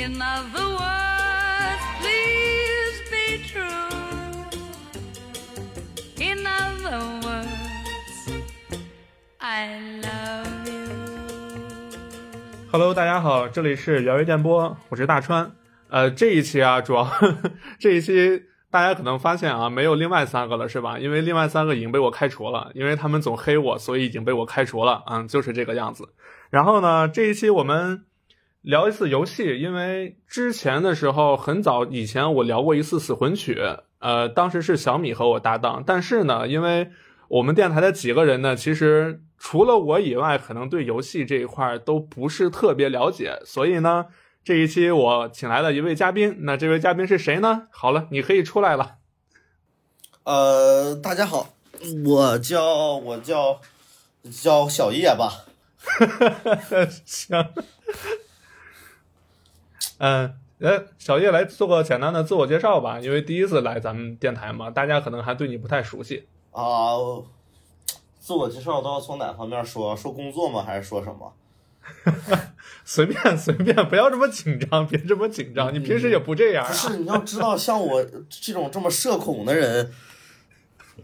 In other words, please be true. In other words, I love you. Hello，大家好，这里是圆圆电波，我是大川。呃，这一期啊，主要呵呵 这一期大家可能发现啊，没有另外三个了，是吧？因为另外三个已经被我开除了，因为他们总黑我，所以已经被我开除了。嗯，就是这个样子。然后呢，这一期我们聊一次游戏，因为之前的时候很早以前我聊过一次《死魂曲》，呃，当时是小米和我搭档，但是呢，因为我们电台的几个人呢，其实除了我以外，可能对游戏这一块都不是特别了解，所以呢。这一期我请来了一位嘉宾，那这位嘉宾是谁呢？好了，你可以出来了。呃，大家好，我叫我叫叫小叶吧。行。嗯，呃，小叶来做个简单的自我介绍吧，因为第一次来咱们电台嘛，大家可能还对你不太熟悉。啊，自我介绍都要从哪方面说？说工作吗？还是说什么？随便随便，不要这么紧张，别这么紧张。你平时也不这样。不是，你要知道，像我这种这么社恐的人，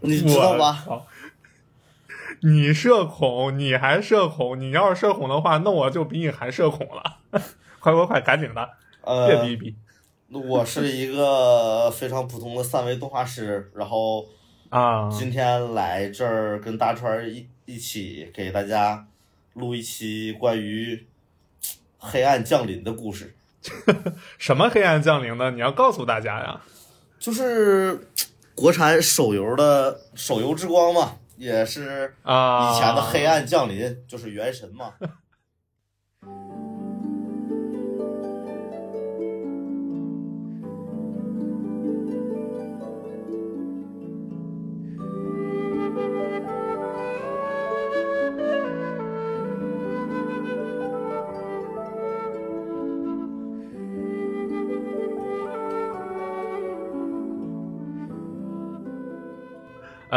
你知道吧？你社恐，你还社恐。你要是社恐的话，那我就比你还社恐了。快快快，赶紧的，别逼逼。我是一个非常普通的三维动画师，然后啊，今天来这儿跟大川一一起给大家。录一期关于黑暗降临的故事，什么黑暗降临呢？你要告诉大家呀，就是国产手游的手游之光嘛，也是啊以前的黑暗降临，就是原神嘛。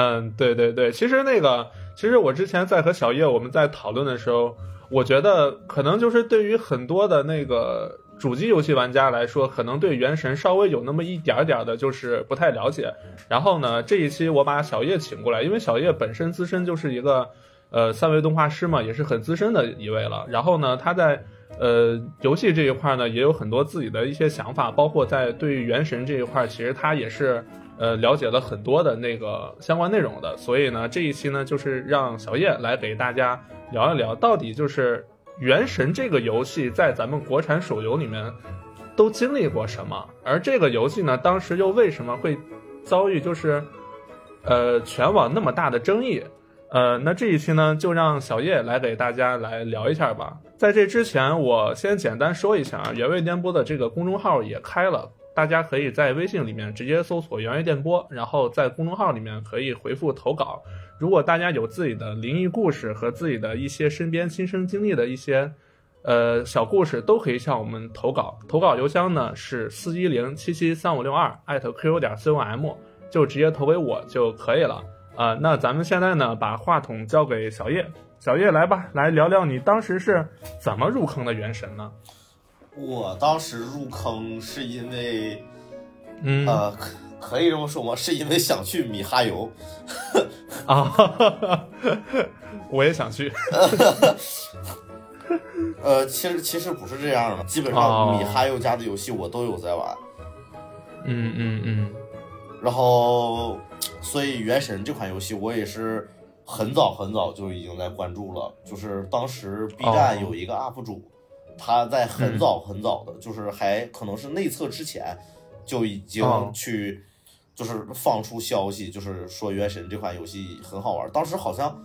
嗯，对对对，其实那个，其实我之前在和小叶我们在讨论的时候，我觉得可能就是对于很多的那个主机游戏玩家来说，可能对原神稍微有那么一点点的，就是不太了解。然后呢，这一期我把小叶请过来，因为小叶本身自身就是一个呃三维动画师嘛，也是很资深的一位了。然后呢，他在呃游戏这一块呢，也有很多自己的一些想法，包括在对于原神这一块，其实他也是。呃，了解了很多的那个相关内容的，所以呢，这一期呢，就是让小叶来给大家聊一聊，到底就是《原神》这个游戏在咱们国产手游里面都经历过什么，而这个游戏呢，当时又为什么会遭遇就是呃全网那么大的争议？呃，那这一期呢，就让小叶来给大家来聊一下吧。在这之前，我先简单说一下啊，原味颠簸的这个公众号也开了。大家可以在微信里面直接搜索“圆圆电波”，然后在公众号里面可以回复投稿。如果大家有自己的灵异故事和自己的一些身边亲身经历的一些呃小故事，都可以向我们投稿。投稿邮箱呢是四一零七七三五六二艾特 qq 点 com，就直接投给我就可以了。啊，那咱们现在呢把话筒交给小叶，小叶来吧，来聊聊你当时是怎么入坑的《原神》呢？我当时入坑是因为，嗯呃，可可以这么说吗？是因为想去米哈游啊，我也想去。呃，其实其实不是这样的，基本上米哈游家的游戏我都有在玩。嗯嗯嗯。然后，所以《原神》这款游戏我也是很早很早就已经在关注了，就是当时 B 站有一个 UP 主。他在很早很早的，就是还可能是内测之前，就已经去，就是放出消息，就是说《原神》这款游戏很好玩。当时好像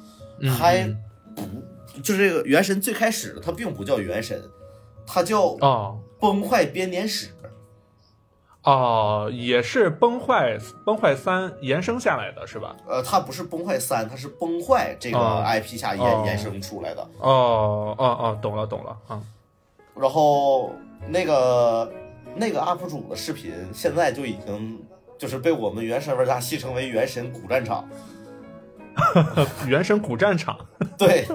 还不，就是这个《原神》最开始它并不叫《原神》，它叫《崩坏编年史》。哦，也是崩坏崩坏三延伸下来的是吧？呃，它不是崩坏三，它是崩坏这个 IP 下延延伸出来的。哦哦哦，懂了懂了啊。然后那个那个 UP 主的视频现在就已经就是被我们原神玩家戏称为“原神古战场”，原神古战场。对，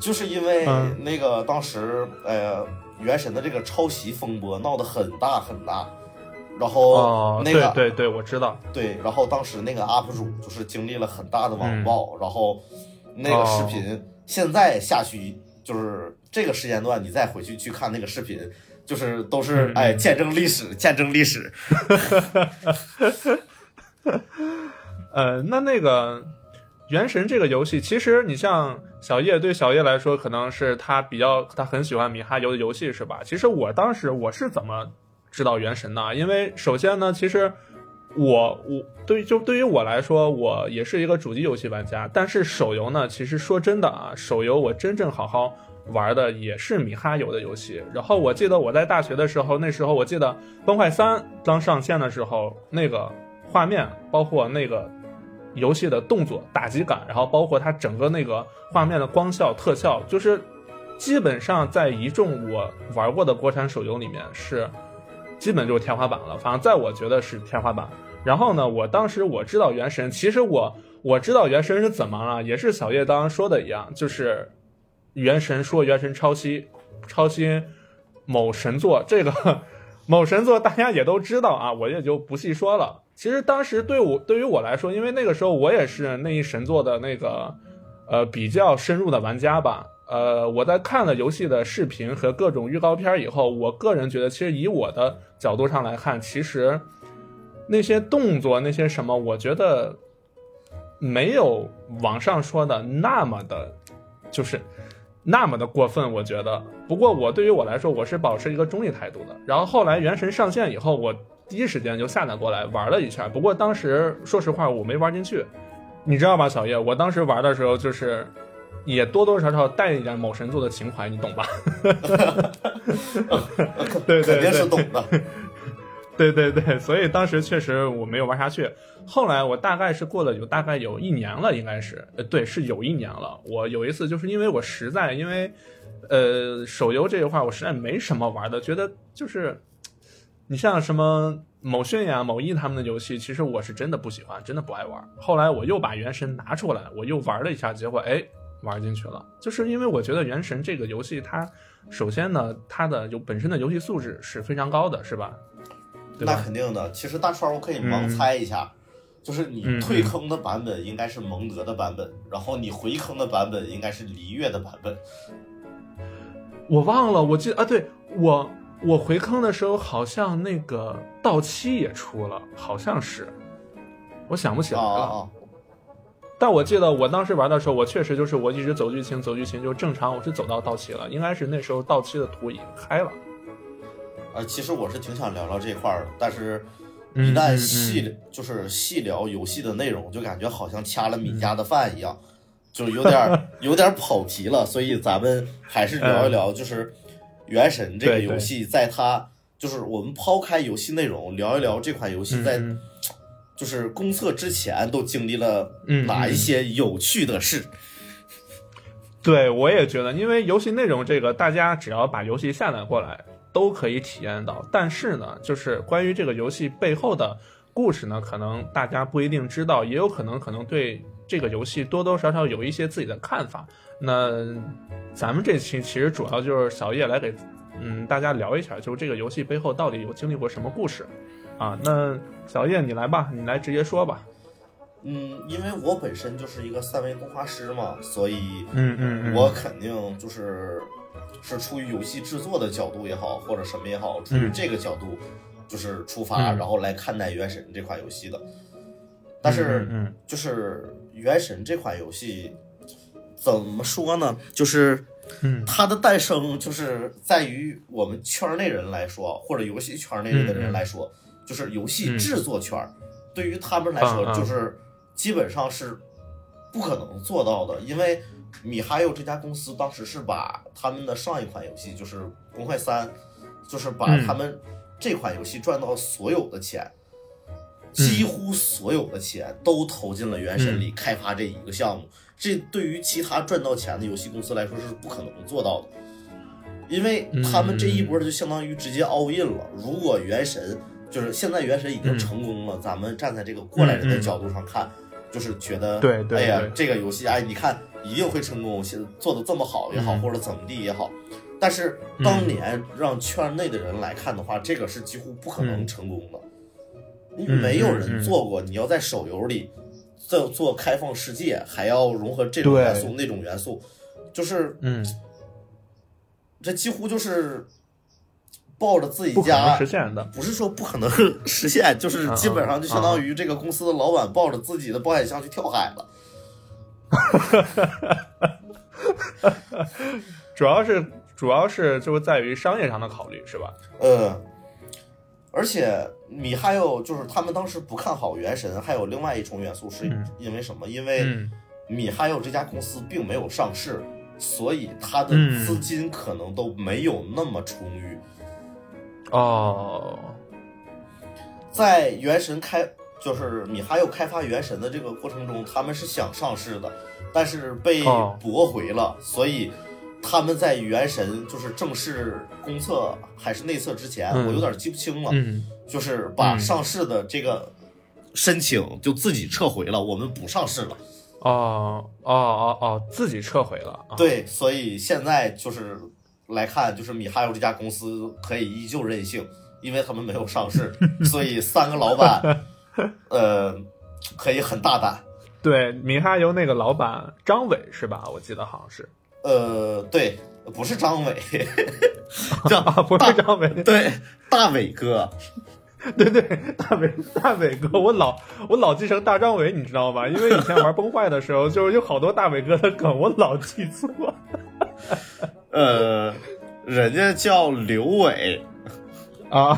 就是因为那个当时呃原神的这个抄袭风波闹得很大很大，然后哦，那个、对对对，我知道。对，然后当时那个 UP 主就是经历了很大的网嗯暴，然后那个视频现在下去就是这个时间段，你再回去去看那个视频，就是都是、嗯哎见证历史，见证历史。呃，那那个《原神》这个游戏，其实你像小叶，对小叶来说，可能是他比较他很喜欢米哈游的游戏，是吧？其实我当时我是怎么知道《原神》的？因为首先呢，其实我我对就对于我来说，我也是一个主机游戏玩家，但是手游呢，其实说真的啊，手游我真正好好玩的也是米哈游的游戏。然后我记得我在大学的时候，那时候我记得《崩坏三》刚上线的时候，那个画面包括那个游戏的动作打击感，然后包括它整个那个画面的光效特效，就是基本上在一众我玩过的国产手游里面是基本就是天花板了。反正在我觉得是天花板。然后呢，我当时我知道原神，其实我我知道原神是怎么了，也是小叶刚刚说的一样，就是原神说原神抄袭抄袭某神作，这个某神作大家也都知道啊，我也就不细说了。其实当时对我对于我来说，因为那个时候我也是那一神作的那个呃比较深入的玩家吧。呃，我在看了游戏的视频和各种预告片以后，我个人觉得，其实以我的角度上来看，其实那些动作那些什么，我觉得没有网上说的那么的，就是那么的过分。我觉得，不过我对于我来说，我是保持一个中立态度的。然后后来《原神》上线以后，我第一时间就下载过来玩了一下。不过当时说实话，我没玩进去，你知道吧，小叶？我当时玩的时候就是。也多多少少带一点某神作的情怀，你懂吧？对对肯定是对，懂的。对对对，所以当时确实我没有玩下去。后来我大概是过了有大概有一年了，应该是，呃，对，是有一年了。我有一次就是因为我实在因为，呃，手游这一块我实在没什么玩的，觉得就是，你像什么某讯呀、某易他们的游戏，其实我是真的不喜欢，真的不爱玩。后来我又把原神拿出来，我又玩了一下，结果哎。玩进去了，就是因为我觉得《原神》这个游戏，它首先呢，它的有本身的游戏素质是非常高的，是吧？对那？肯定的。其实大川，我可以盲猜一下，就是你嗯退坑的版本应该是蒙德的版本，然后你回坑的版本应该是璃月的版本。我忘了，我记得啊，对我我回坑的时候，好像那个到期也出了，好像是，我想不起来了。啊！但我记得我当时玩的时候，我确实就是我一直走剧情，走剧情就正常，我是走到到期了，应该是那时候到期的图已经开了。呃，其实我是挺想聊聊这块儿的，但是嗯一旦嗯细、就是细聊游戏的内容，就感觉好像掐了米家的饭一样，就有点儿 有点儿跑题了。所以咱们还是聊一聊，就是《原神》这个游戏，在它就是我们抛开游戏内容，聊一聊这款游戏在嗯。就是公测之前都经历了嗯。哪一些有趣的事。对，我也觉得，因为游戏内容这个，大家只要把游戏下载过来，都可以体验到。但是呢，就是关于这个游戏背后的故事呢，可能大家不一定知道，也有可能可能对这个游戏多多少少有一些自己的看法。那咱们这期其实主要就是小叶来给嗯大家聊一下，就是这个游戏背后到底有经历过什么故事啊？那小叶你来吧，你来直接说吧。嗯，因为我本身就是一个三维动画师嘛，所以嗯嗯我肯定就是是出于游戏制作的角度也好，或者什么也好，出于这个角度就是出发，嗯。然后来看待《原神》这款游戏的。但是，嗯就是《原神》这款游戏怎么说呢？就是嗯。它的诞生，就是在于我们圈内人来说，或者游戏圈内的人来说，就是游戏制作圈儿，对于他们来说，就是基本上是不可能做到的，因为米哈游这家公司当时是把他们的上一款游戏，就是《公坏三》，就是把嗯。他们这款游戏赚到所有的钱。几乎所有的钱都投进了《原神》里开发这一个项目，这对于其他赚到钱的游戏公司来说是不可能做到的，因为他们这一波就相当于直接 all in 了。如果《原神》就是现在《原神》已经成功了，咱们站在这个过来人的角度上看，就是觉得，对对哎呀，这个游戏，哎，你看一定会成功，现在做的这么好也好，嗯或者怎么地也好，但是当年让圈内的人来看的话，这个是几乎不可能嗯成功的。因为没有人做过，你要在手游里做做开放世界，还要融合这种元素那种元素，就是嗯，这几乎就是抱着自己家实现的。不是说不可能实现，就是基本上就相当于这个公司的老板抱着自己的保险箱去跳海了。主要是主要是就是在于商业上的考虑，是吧？呃，而且米哈游就是他们当时不看好《原神》，还有另外一重元素是嗯因为什么？因为嗯米哈游这家公司并没有上市，所以它的嗯资金可能都没有那么充裕。哦，在《原神》开就是米哈游开发《原神》的这个过程中，他们是想上市的，但是被哦驳回了，所以他们在《原神》就是正式公测还是内测之前，嗯我有点记不清了，嗯就是把嗯上市的这个申请就自己撤回了，我们不上市了。哦哦哦哦，自己撤回了。啊，对，所以现在就是来看，就是米哈游这家公司可以依旧任性，因为他们没有上市，所以三个老板，呃，可以很大胆。对，米哈游那个老板张伟是吧？我记得好像是呃，对，不是张伟，不是张伟，对大伟哥。对对，大伟大伟哥，我老我老记成大张伟，你知道吗？因为以前玩崩坏的时候，就是有好多大伟哥的梗，我老记错。呃，人家叫刘伟，啊，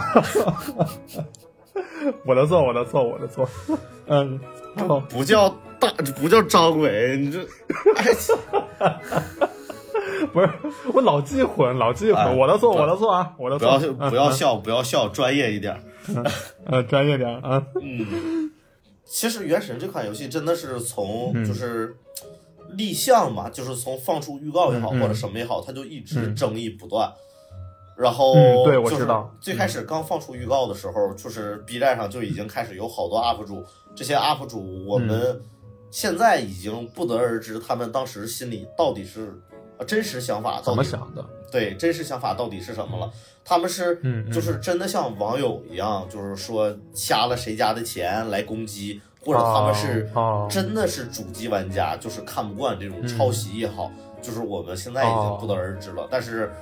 我的错，我的错，我的错。嗯，好，不叫大，不叫张伟，你这，哎，不是，我老记混，老记混，哎我的错，我的错啊，我的错不错。要不要笑，不要笑，专业一点。呃，专业点啊。嗯，其实《原神》这款游戏真的是从嗯就是立项嘛，就是从放出预告也好，嗯嗯或者什么也好，它就一直嗯争议不断。然后，嗯对我就是知道最开始刚放出预告的时候，就是 B 站上就已经开始有好多 UP 主，这些 UP 主我嗯们现在已经不得而知，他们当时心里到底是呃真实想法怎么想的？对，真实想法到底是什么了？他们是，就是真的像网友一样，就是说掐了谁家的钱来攻击，或者他们是真的是主机玩家，就是看不惯这种嗯抄袭也好，就是我们现在已经哦不得而知了。但是，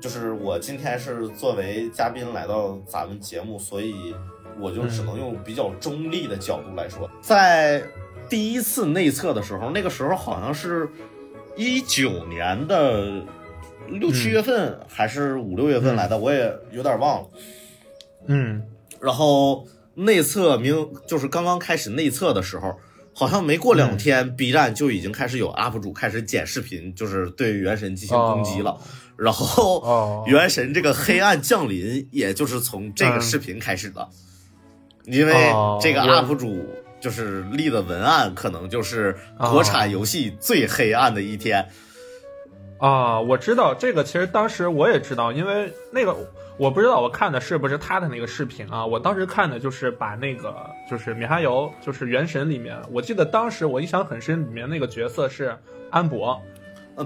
就是我今天是作为嘉宾来到咱们节目，所以我就只能用比较中立的角度来说，在第一次内测的时候，那个时候好像是一九年的六七月份还是五六月份来的，我也有点忘了。嗯。然后内测明就是刚刚开始内测的时候，好像没过两天、b 站就已经开始有 UP 主开始剪视频，就是对原神进行攻击了。然后，哦。原神这个黑暗降临，也就是从这个视频开始的，因为哦这个 UP 主就是立的文案，可能就是国产游戏最黑暗的一天。啊，我知道这个，其实当时我也知道，因为那个我不知道我看的是不是他的那个视频啊，我当时看的就是把那个就是米哈游，就是原神里面，我记得当时我印象很深，里面那个角色是安博，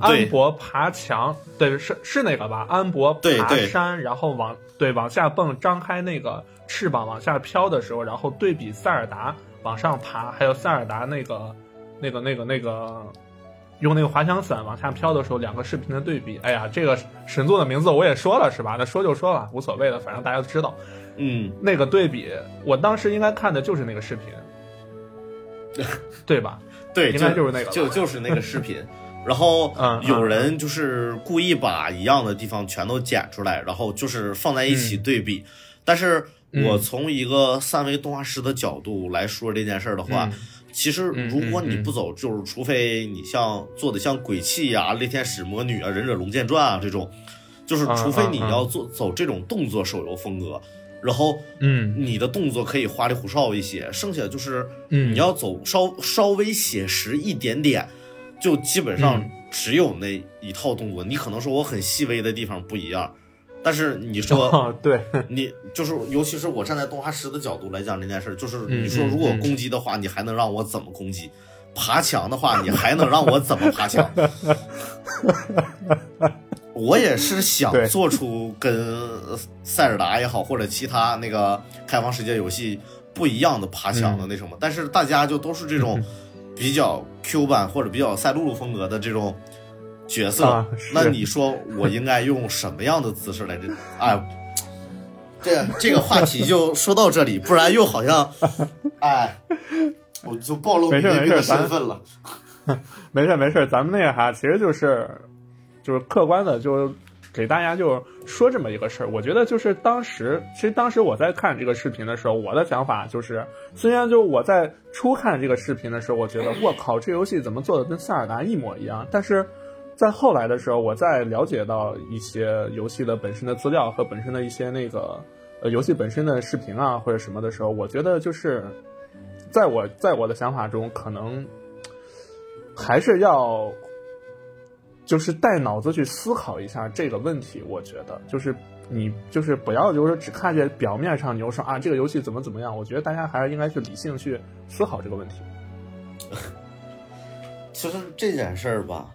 安博爬墙，对，是是那个吧？安博爬山，然后往对往下蹦，张开那个翅膀往下飘的时候，然后对比塞尔达往上爬，还有塞尔达那个那个那个那个用那个滑翔伞往下飘的时候，两个视频的对比。哎呀，这个神作的名字我也说了是吧？那说就说了，无所谓的，反正大家都知道嗯，那个对比。我当时应该看的就是那个视频，对吧？对，应该就是那个就就是那个视频。然后有人就是故意把一样的地方全都剪出来，然后就是放在一起对比。但是我从一个三维动画师的角度来说这件事儿的话，嗯其实嗯如果你不走，就是除非你像做的像鬼泣呀、猎天使魔女啊、忍者龙剑传啊这种，就是嗯除非你要做走这种动作手游风格，然后嗯。你的动作可以花里胡哨一些，剩下就是嗯。你要走稍稍微写实一点点，就基本上嗯只有那一套动作。你可能说我很细微的地方不一样，但是你说啊，对，你就是，尤其是我站在动画师的角度来讲这件事儿，就是嗯你说如果攻击的话，你还能让我怎么攻击？爬墙的话，你还能让我怎么爬墙？我也是想做出跟塞尔达也好，或者其他那个开放世界游戏不一样的爬墙的那什么，但是大家就都是这种 比较 Q 版或者比较赛璐璐风格的这种角色，啊那你说我应该用什么样的姿势来这？哎，这这个话题就说到这里，不然又好像，哎，我就暴露没事你那个没事身份了。没事没事，咱们那个哈，其实就是就是客观的，就给大家就说这么一个事儿。我觉得就是当时，其实当时我在看这个视频的时候，我的想法就是，虽然就我在初看这个视频的时候，我觉得我靠，这游戏怎么做的跟塞尔达一模一样，但是。在后来的时候，我在了解到一些游戏的本身的资料和本身的一些那个呃游戏本身的视频啊或者什么的时候，我觉得就是在我在我的想法中，可能还是要就是带脑子去思考一下这个问题。我觉得就是你就是不要就是只看见表面上你就说啊这个游戏怎么怎么样，我觉得大家还是应该去理性去思考这个问题。其实这件事儿吧，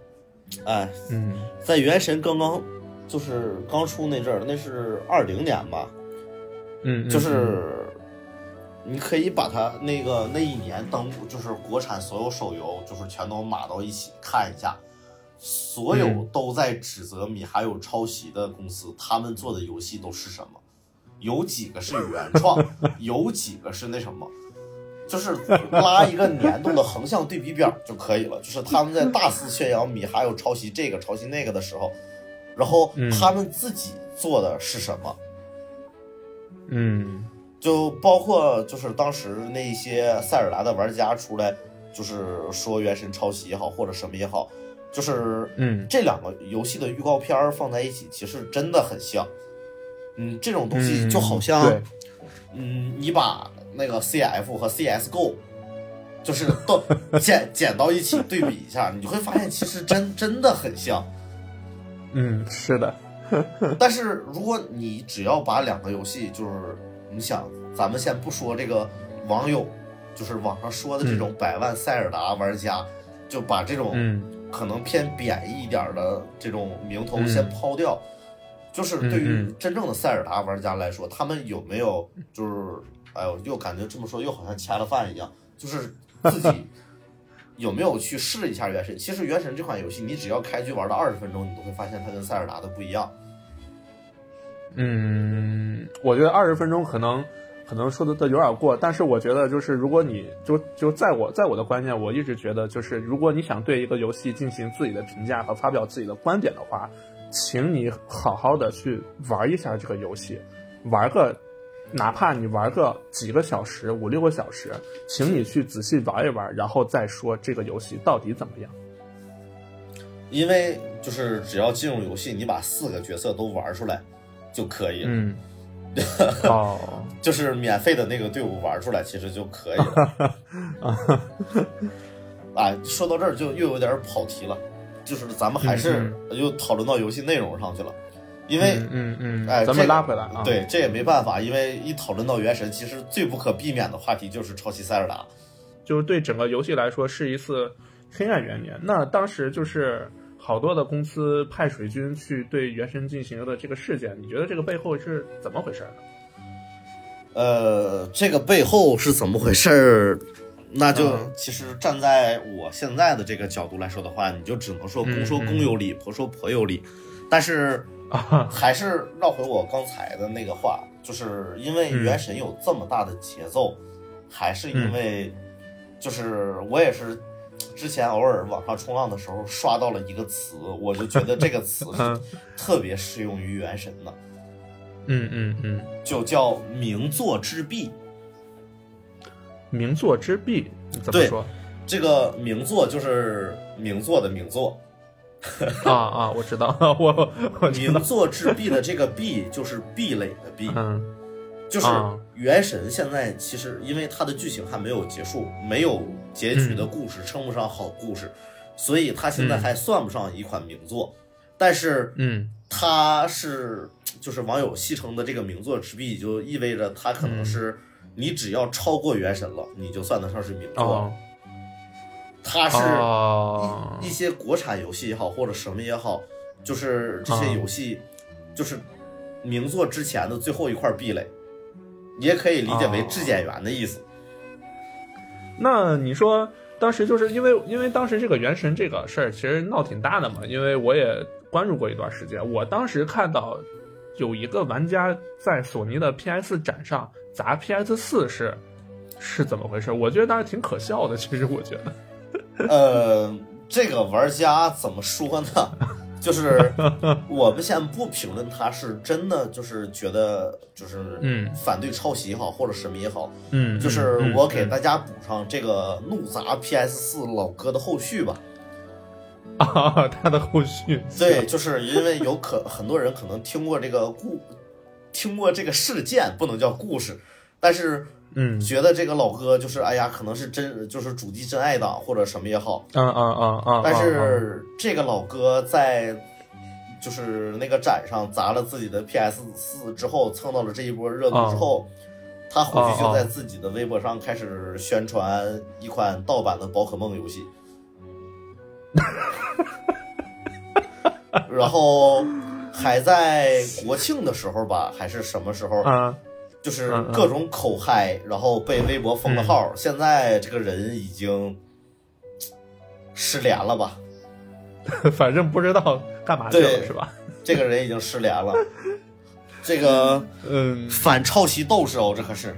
哎，嗯在《原神》刚刚就是刚出那阵儿，那是二零年吧，嗯，就是你可以把它那个那一年登，就是国产所有手游，就是全都码到一起看一下，所有嗯都在指责米哈游抄袭的公司，他们做的游戏都是什么？有几个是原创，有几个是那什么？就是拉一个年度的横向对比表就可以了。就是他们在大肆宣扬米哈游抄袭这个抄袭那个的时候，然后嗯他们自己做的是什么？嗯就包括就是当时那些塞尔达的玩家出来，就是说原神抄袭也好，或者什么也好，就是嗯。这两个游戏的预告片儿放在一起，其实真的很像。嗯，这种东西嗯。就好像，对。嗯，你把那个 CF 和 CSGO，就是都 剪剪到一起对比一下，你就会发现其实真真的很像。嗯是的，但是如果你只要把两个游戏，就是你想，咱们先不说这个网友，就是网上说的这种百万塞尔达玩家，就把这种嗯可能偏贬义一点的这种名头嗯先抛掉，就是对于真正的塞尔达玩家来说，他们有没有就是，哎呦，又感觉这么说又好像掐了饭一样，就是自己 有没有去试一下原神？其实原神这款游戏，你只要开局玩到二十分钟，你都会发现它跟塞尔达的不一样。嗯，我觉得二十分钟可能可能说的的有点过，但是我觉得就是如果你就就在我在我的观念，我一直觉得就是如果你想对一个游戏进行自己的评价和发表自己的观点的话，请你好好的去玩一下这个游戏，玩个。哪怕你玩个几个小时、五六个小时，请你去仔细玩一玩，然后再说这个游戏到底怎么样。因为就是只要进入游戏，你把四个角色都玩出来就可以了，嗯，哦，就是免费的那个队伍玩出来其实就可以了。啊，说到这儿就又有点跑题了，就是咱们还是又讨论到游戏内容上去了，因为。嗯嗯嗯，哎，咱们这拉回来啊。对，这也没办法，因为一讨论到原神，其实最不可避免的话题就是抄袭塞尔达。就是对整个游戏来说是一次黑暗元年。那当时就是好多的公司派水军去对原神进行的这个事件，你觉得这个背后是怎么回事呢？呃，这个背后是怎么回事儿？那就、嗯其实站在我现在的这个角度来说的话，你就只能说公说公有理，婆说婆有理。但是啊，还是绕回我刚才的那个话，就是因为嗯原神有这么大的节奏，还是因为就是我也是之前偶尔网上冲浪的时候刷到了一个词，我就觉得这个词 特别适用于原神的，嗯嗯嗯，就叫名作之壁。名作之壁怎么对说？这个名作就是名作的名作，啊啊，我知道，我我名作之壁的这个壁就是壁垒的壁，嗯。就是啊。原神现在其实因为它的剧情还没有结束，没有结局的故事，称不上好故事，所以它现在嗯还算不上一款名作。但是嗯它是就是网友戏称的这个名作之弊，就意味着它可能是你只要超过原神了，你就算得上是名作。哦它是哦一一些国产游戏也好，或者什么也好，就是这些啊游戏，就是名作之前的最后一块壁垒，也可以理解为哦质检员的意思。那你说当时就是因为因为当时这个原神这个事儿其实闹挺大的嘛，因为我也关注过一段时间。我当时看到有一个玩家在索尼的 PS 展上砸 PS 四是是怎么回事？我觉得当时挺可笑的。其实我觉得，呃，这个玩家怎么说呢？就是我们先不评论他是真的就是觉得就是嗯反对抄袭也好，或者什么也好，嗯，就是嗯我给大家补上这个怒砸 PS 四老哥的后续吧。啊，他的后续对，就是因为有可很多人可能听过这个故，听过这个事件，不能叫故事，但是嗯。觉得这个老哥就是哎呀，可能是真就是主机真爱党或者什么也好，嗯嗯嗯嗯！但啊。是这个老哥在就是那个展上砸了自己的 PS 四之后，蹭到了这一波热度之后，他回去就在自己的微博上开始宣传一款盗版的宝可梦游戏，然后还在国庆的时候吧，还是什么时候，啊就是各种口嗨，然后被微博封了号。现在这个人已经失联了吧？反正不知道干嘛去了是吧？这个人已经失联了。这个嗯，反抄袭斗士哦，这可是。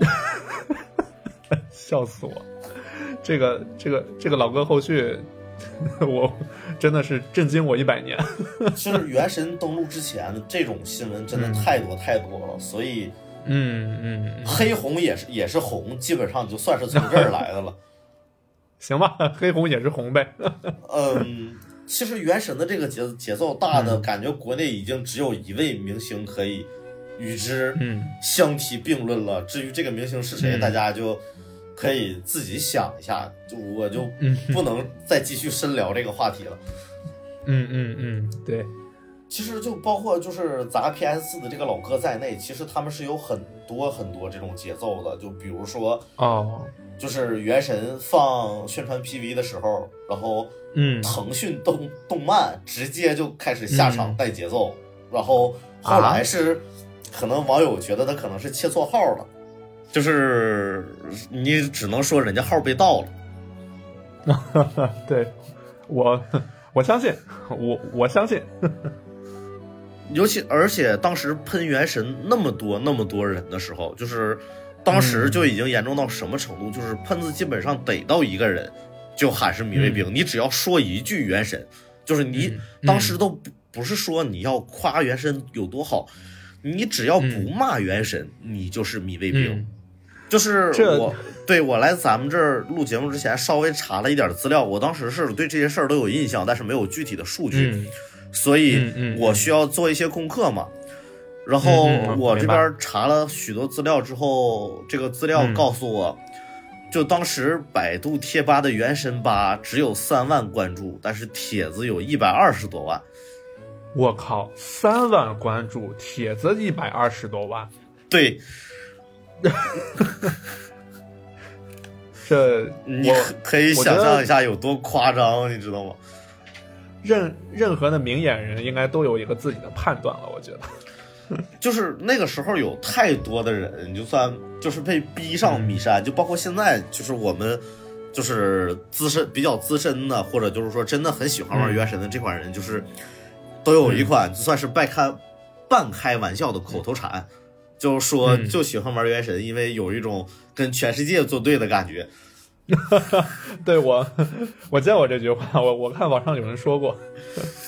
笑死我！这个这个这个老哥后续，我真的是震惊我一百年。就是原神登陆之前，这种新闻真的太多太多了，所以嗯嗯，嗯黑红也是也是红，基本上就算是从这儿来的了。行吧，黑红也是红呗。嗯，其实原神的这个节节奏大的，嗯感觉国内已经只有一位明星可以与之嗯相提并论了。至于这个明星是谁，嗯大家就可以自己想一下，就我就嗯。不能再继续深聊这个话题了。嗯嗯嗯，对，其实就包括就是砸 PS 四的这个老哥在内，其实他们是有很多很多这种节奏的。就比如说，哦，就是原神放宣传 PV 的时候，然后嗯。腾讯动动漫直接就开始下场嗯。带节奏，然后后来是可能网友觉得他可能是切错号了，就是你只能说人家号被盗了。对我我相信，我我相信。尤其而且当时喷原神那么多那么多人的时候，就是当时就已经严重到什么程度，就是喷子基本上逮到一个人就喊是米卫兵，你只要说一句原神，就是你嗯当时都不不是说你要夸原神有多好，你只要不骂原神，你就是米卫兵。嗯就是我对我来咱们这儿录节目之前稍微查了一点资料，我当时是对这些事儿都有印象，但是没有具体的数据。嗯所以我需要做一些功课嘛。然后我这边查了许多资料之后，这个资料嗯告诉我，就当时百度贴吧的原神吧只有三万关注，但是帖子有一百二十多万。我靠，三万关注，帖子一百二十多万，对 这你可可以想象一下有多夸张，你知道吗？任任何的明眼人应该都有一个自己的判断了，我觉得。就是那个时候有太多的人，就算就是被逼上迷嗯山，就包括现在，就是我们就是资深比较资深的，或者就是说真的很喜欢玩嗯原神的这款人，就是都有一款就算是半开半开玩笑的口头禅，就是说嗯就喜欢玩原神，因为有一种跟全世界作对的感觉。对我，我见过这句话，我我看网上有人说过。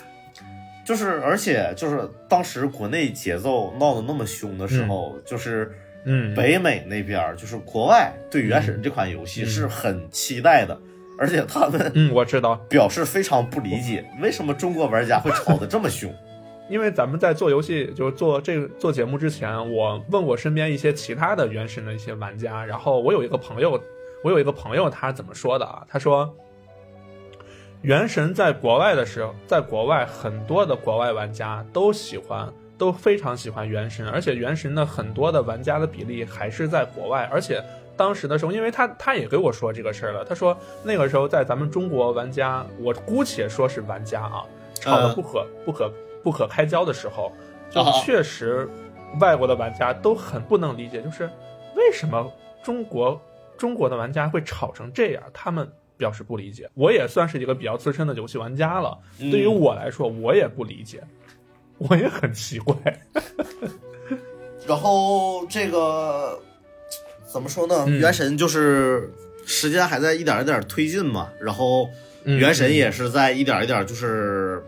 就是而且就是当时国内节奏闹得那么凶的时候，就是。嗯，北美那边就是国外对《原神》这款游戏是很期待的，而且他们嗯，我知道，表示非常不理解为什么中国玩家会吵得这么凶。因为咱们在做游戏，就是做这个做节目之前，我问过身边一些其他的原神的一些玩家，然后我有一个朋友，我有一个朋友他怎么说的啊？他说，原神在国外的时候，在国外很多的国外玩家都喜欢，都非常喜欢原神，而且原神的很多的玩家的比例还是在国外，而且。当时的时候，因为他他也给我说这个事儿了，他说那个时候在咱们中国玩家，我姑且说是玩家啊，吵得嗯不可、不可不可开交的时候，就啊确实外国的玩家都很不能理解，就是为什么中国中国的玩家会吵成这样，他们表示不理解。我也算是一个比较资深的游戏玩家了，嗯对于我来说，我也不理解，我也很奇怪。然后这个怎么说呢？嗯原神就是时间还在一点一点推进嘛，然后嗯原神也是在一点一点就是。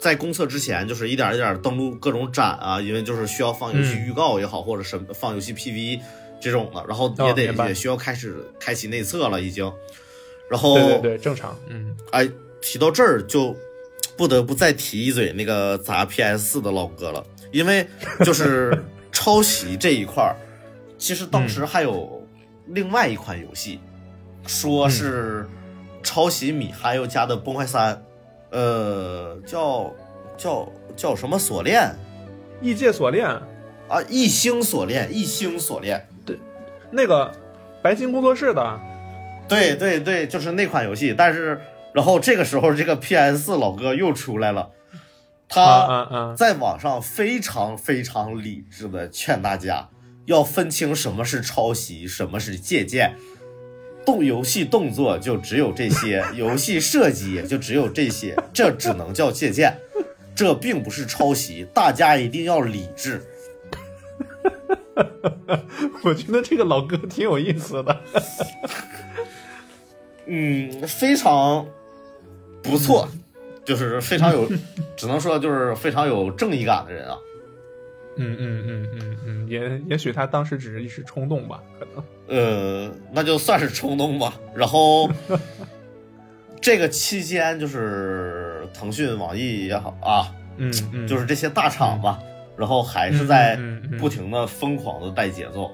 在公测之前，就是一点一点登录各种展啊，因为就是需要放游戏嗯。预告也好，或者什么放游戏 PV 这种的，然后也得、哦也需要开始开启内测了，已经。然后对对对，正常，嗯。哎，提到这儿就不得不再提一嘴那个砸 PS 四的老哥了，因为就是 抄袭这一块儿，其实当时还有另外一款游戏，说是抄袭米哈游家的《崩坏三》，呃，叫叫叫什么锁链异界锁链啊？异星锁链，异星锁链。对那个白金工作室的，对对对，就是那款游戏。但是，然后这个时候，这个 PS 四老哥又出来了，他！在网上非常非常理智的劝大家要分清什么是抄袭，什么是借鉴。动游戏动作就只有这些，游戏设计也就只有这些，这只能叫借鉴，这并不是抄袭。大家一定要理智。我觉得这个老哥挺有意思的。嗯，非常不错，就是非常有，只能说就是非常有正义感的人啊。嗯嗯嗯嗯嗯，也也许他当时只是一时冲动吧，可能。呃，那就算是冲动吧。然后 这个期间，就是腾讯、网易也好啊，嗯嗯，就是这些大厂吧，然后还是在不停的疯狂的带节奏。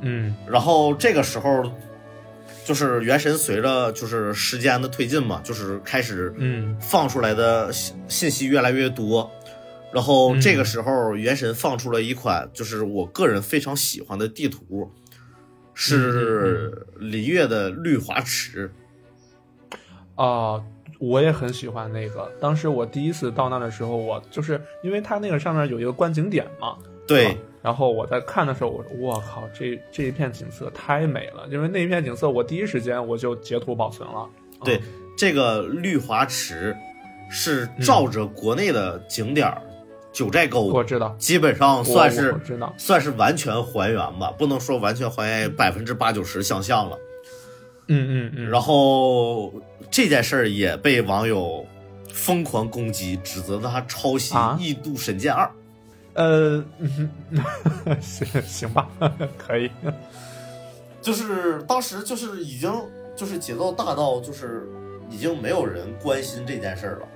嗯然后这个时候，就是原神随着就是时间的推进嘛，就是开始嗯放出来的信信息越来越多。然后这个时候，原神放出了一款就是我个人非常喜欢的地图，是璃月的绿华池。啊、我也很喜欢那个。当时我第一次到那的时候，我就是因为它那个上面有一个观景点嘛，对啊，然后我在看的时候，我说我靠，这这一片景色太美了，因为那一片景色我第一时间我就截图保存了。对，这个绿华池是照着国内的景点儿九寨沟，我知道，基本上算是知道算是完全还原吧，不能说完全还原百分之八九十相像了。嗯嗯嗯，然后这件事儿也被网友疯狂攻击，指责他抄袭啊《异度神剑二》。呃，嗯 行行吧，可以。就是当时就是已经就是节奏大到就是已经没有人关心这件事儿了，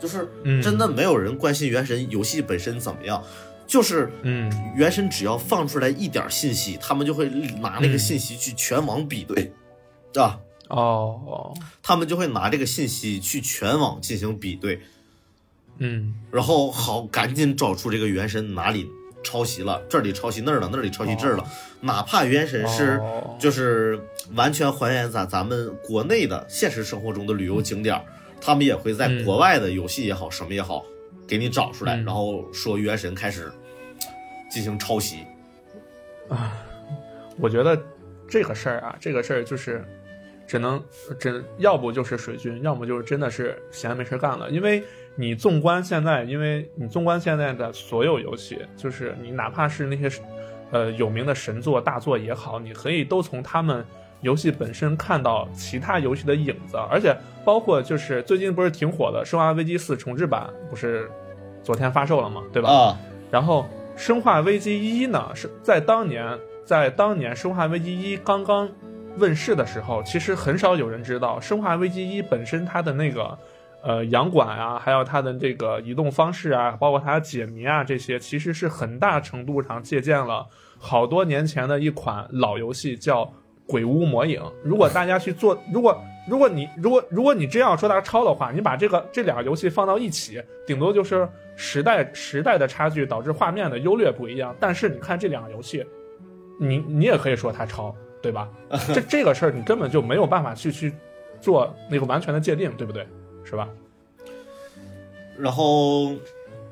就是嗯。真的没有人关心原神游戏本身怎么样，就是嗯。原神只要放出来一点信息，他们就会拿那个信息去全网比对，对吧哦，他们就会拿这个信息去全网进行比对，嗯。然后好赶紧找出这个原神哪里抄袭了，这里抄袭那儿了，那里抄袭这儿了，哪怕原神是哦。就是完全还原咱咱们国内的现实生活中的旅游景点儿，他们也会在嗯国外的游戏也好，什么也好，给你找出来，嗯然后说原神开始进行抄袭。啊我觉得这个事儿啊，这个事儿就是只能只要不就是水军，要么就是真的是闲没事干了。因为你纵观现在，因为你纵观现在的所有游戏，就是你哪怕是那些呃有名的神作大作也好，你可以都从他们游戏本身看到其他游戏的影子，而且包括就是最近不是挺火的《生化危机四》重置版，不是昨天发售了吗？对吧？啊，然后《生化危机一》呢，是在当年，在当年《生化危机一》刚刚问世的时候，其实很少有人知道，《生化危机一》本身它的那个呃洋管啊，还有它的这个移动方式啊，包括它解谜啊这些，其实是很大程度上借鉴了好多年前的一款老游戏，叫《鬼屋魔影》。如果大家去做，如果如果你如果如果你真要说它抄的话，你把这个这两个游戏放到一起，顶多就是时代时代的差距导致画面的优劣不一样。但是你看这两个游戏，你你也可以说它抄，对吧？这 这个事儿你根本就没有办法去去做那个完全的界定，对不对？是吧？然后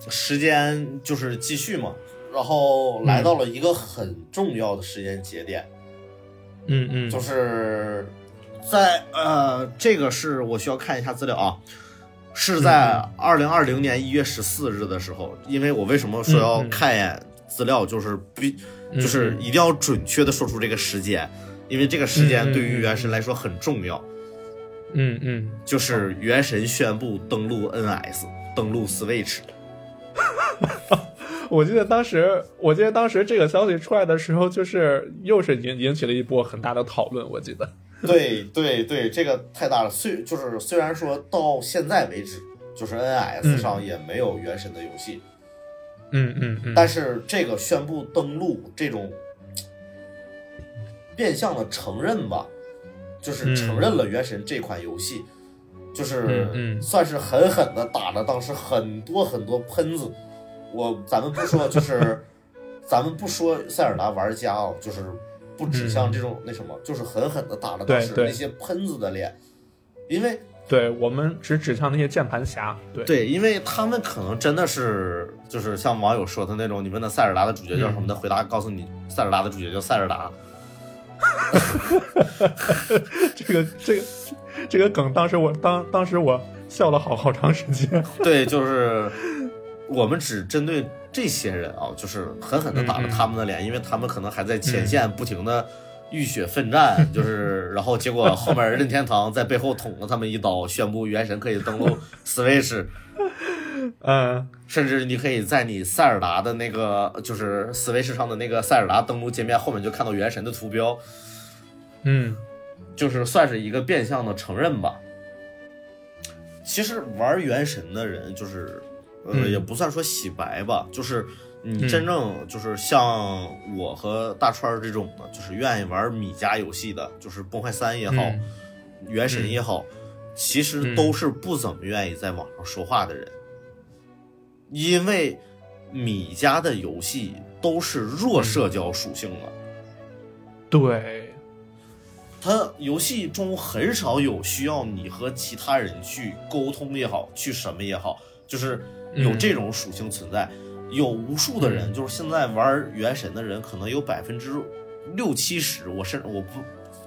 时间就是继续嘛，然后来到了一个很重要的时间节点，嗯嗯嗯，就是在呃，这个是我需要看一下资料啊，是在二零二零年一月十四日的时候，因为我为什么说要看一眼资料，就是必就是一定要准确的说出这个时间，因为这个时间对于原神来说很重要，嗯嗯，就是原神宣布登陆 NS，登陆 Switch。我记得当时，我记得当时这个消息出来的时候，就是又是引引起了一波很大的讨论。我记得，对对对，这个太大了。虽就是虽然说到现在为止，就是 NS 上也没有原神的游戏，嗯嗯嗯，但是这个宣布登陆这种变相的承认吧，就是承认了原神这款游戏，就是嗯嗯算是狠狠的打了当时很多很多喷子。我咱们不说，就是 咱们不说塞尔达玩家啊，就是不指向这种那什么，就是狠狠的打了当时那些喷子的脸，因为对我们只指向那些键盘侠。对对，因为他们可能真的是就是像网友说的那种，你问的塞尔达的主角叫什么的，回答告诉你塞尔达的主角叫塞尔达。这个这个这个梗，当时我当当时我笑了好好长时间。对，就是我们只针对这些人啊，就是狠狠的打了他们的脸，因为他们可能还在前线不停的浴血奋战，就是 然后结果后面任天堂在背后捅了他们一刀，宣布原神可以登陆 Switch。嗯甚至你可以在你塞尔达的那个，就是 Switch 上的那个塞尔达登录界面后面就看到原神的图标，嗯就是算是一个变相的承认吧。其实玩原神的人，就是呃，嗯。也不算说洗白吧，就是你真正就是像我和大川这种的，就是愿意玩米家游戏的，就是崩坏三也好，嗯原神也好，其实都是不怎么愿意在网上说话的人，因为米家的游戏都是弱社交属性的。对，它游戏中很少有需要你和其他人去沟通也好，去什么也好，就是有这种属性存在。有无数的人，就是现在玩原神的人，可能有百分之六七十，我甚我不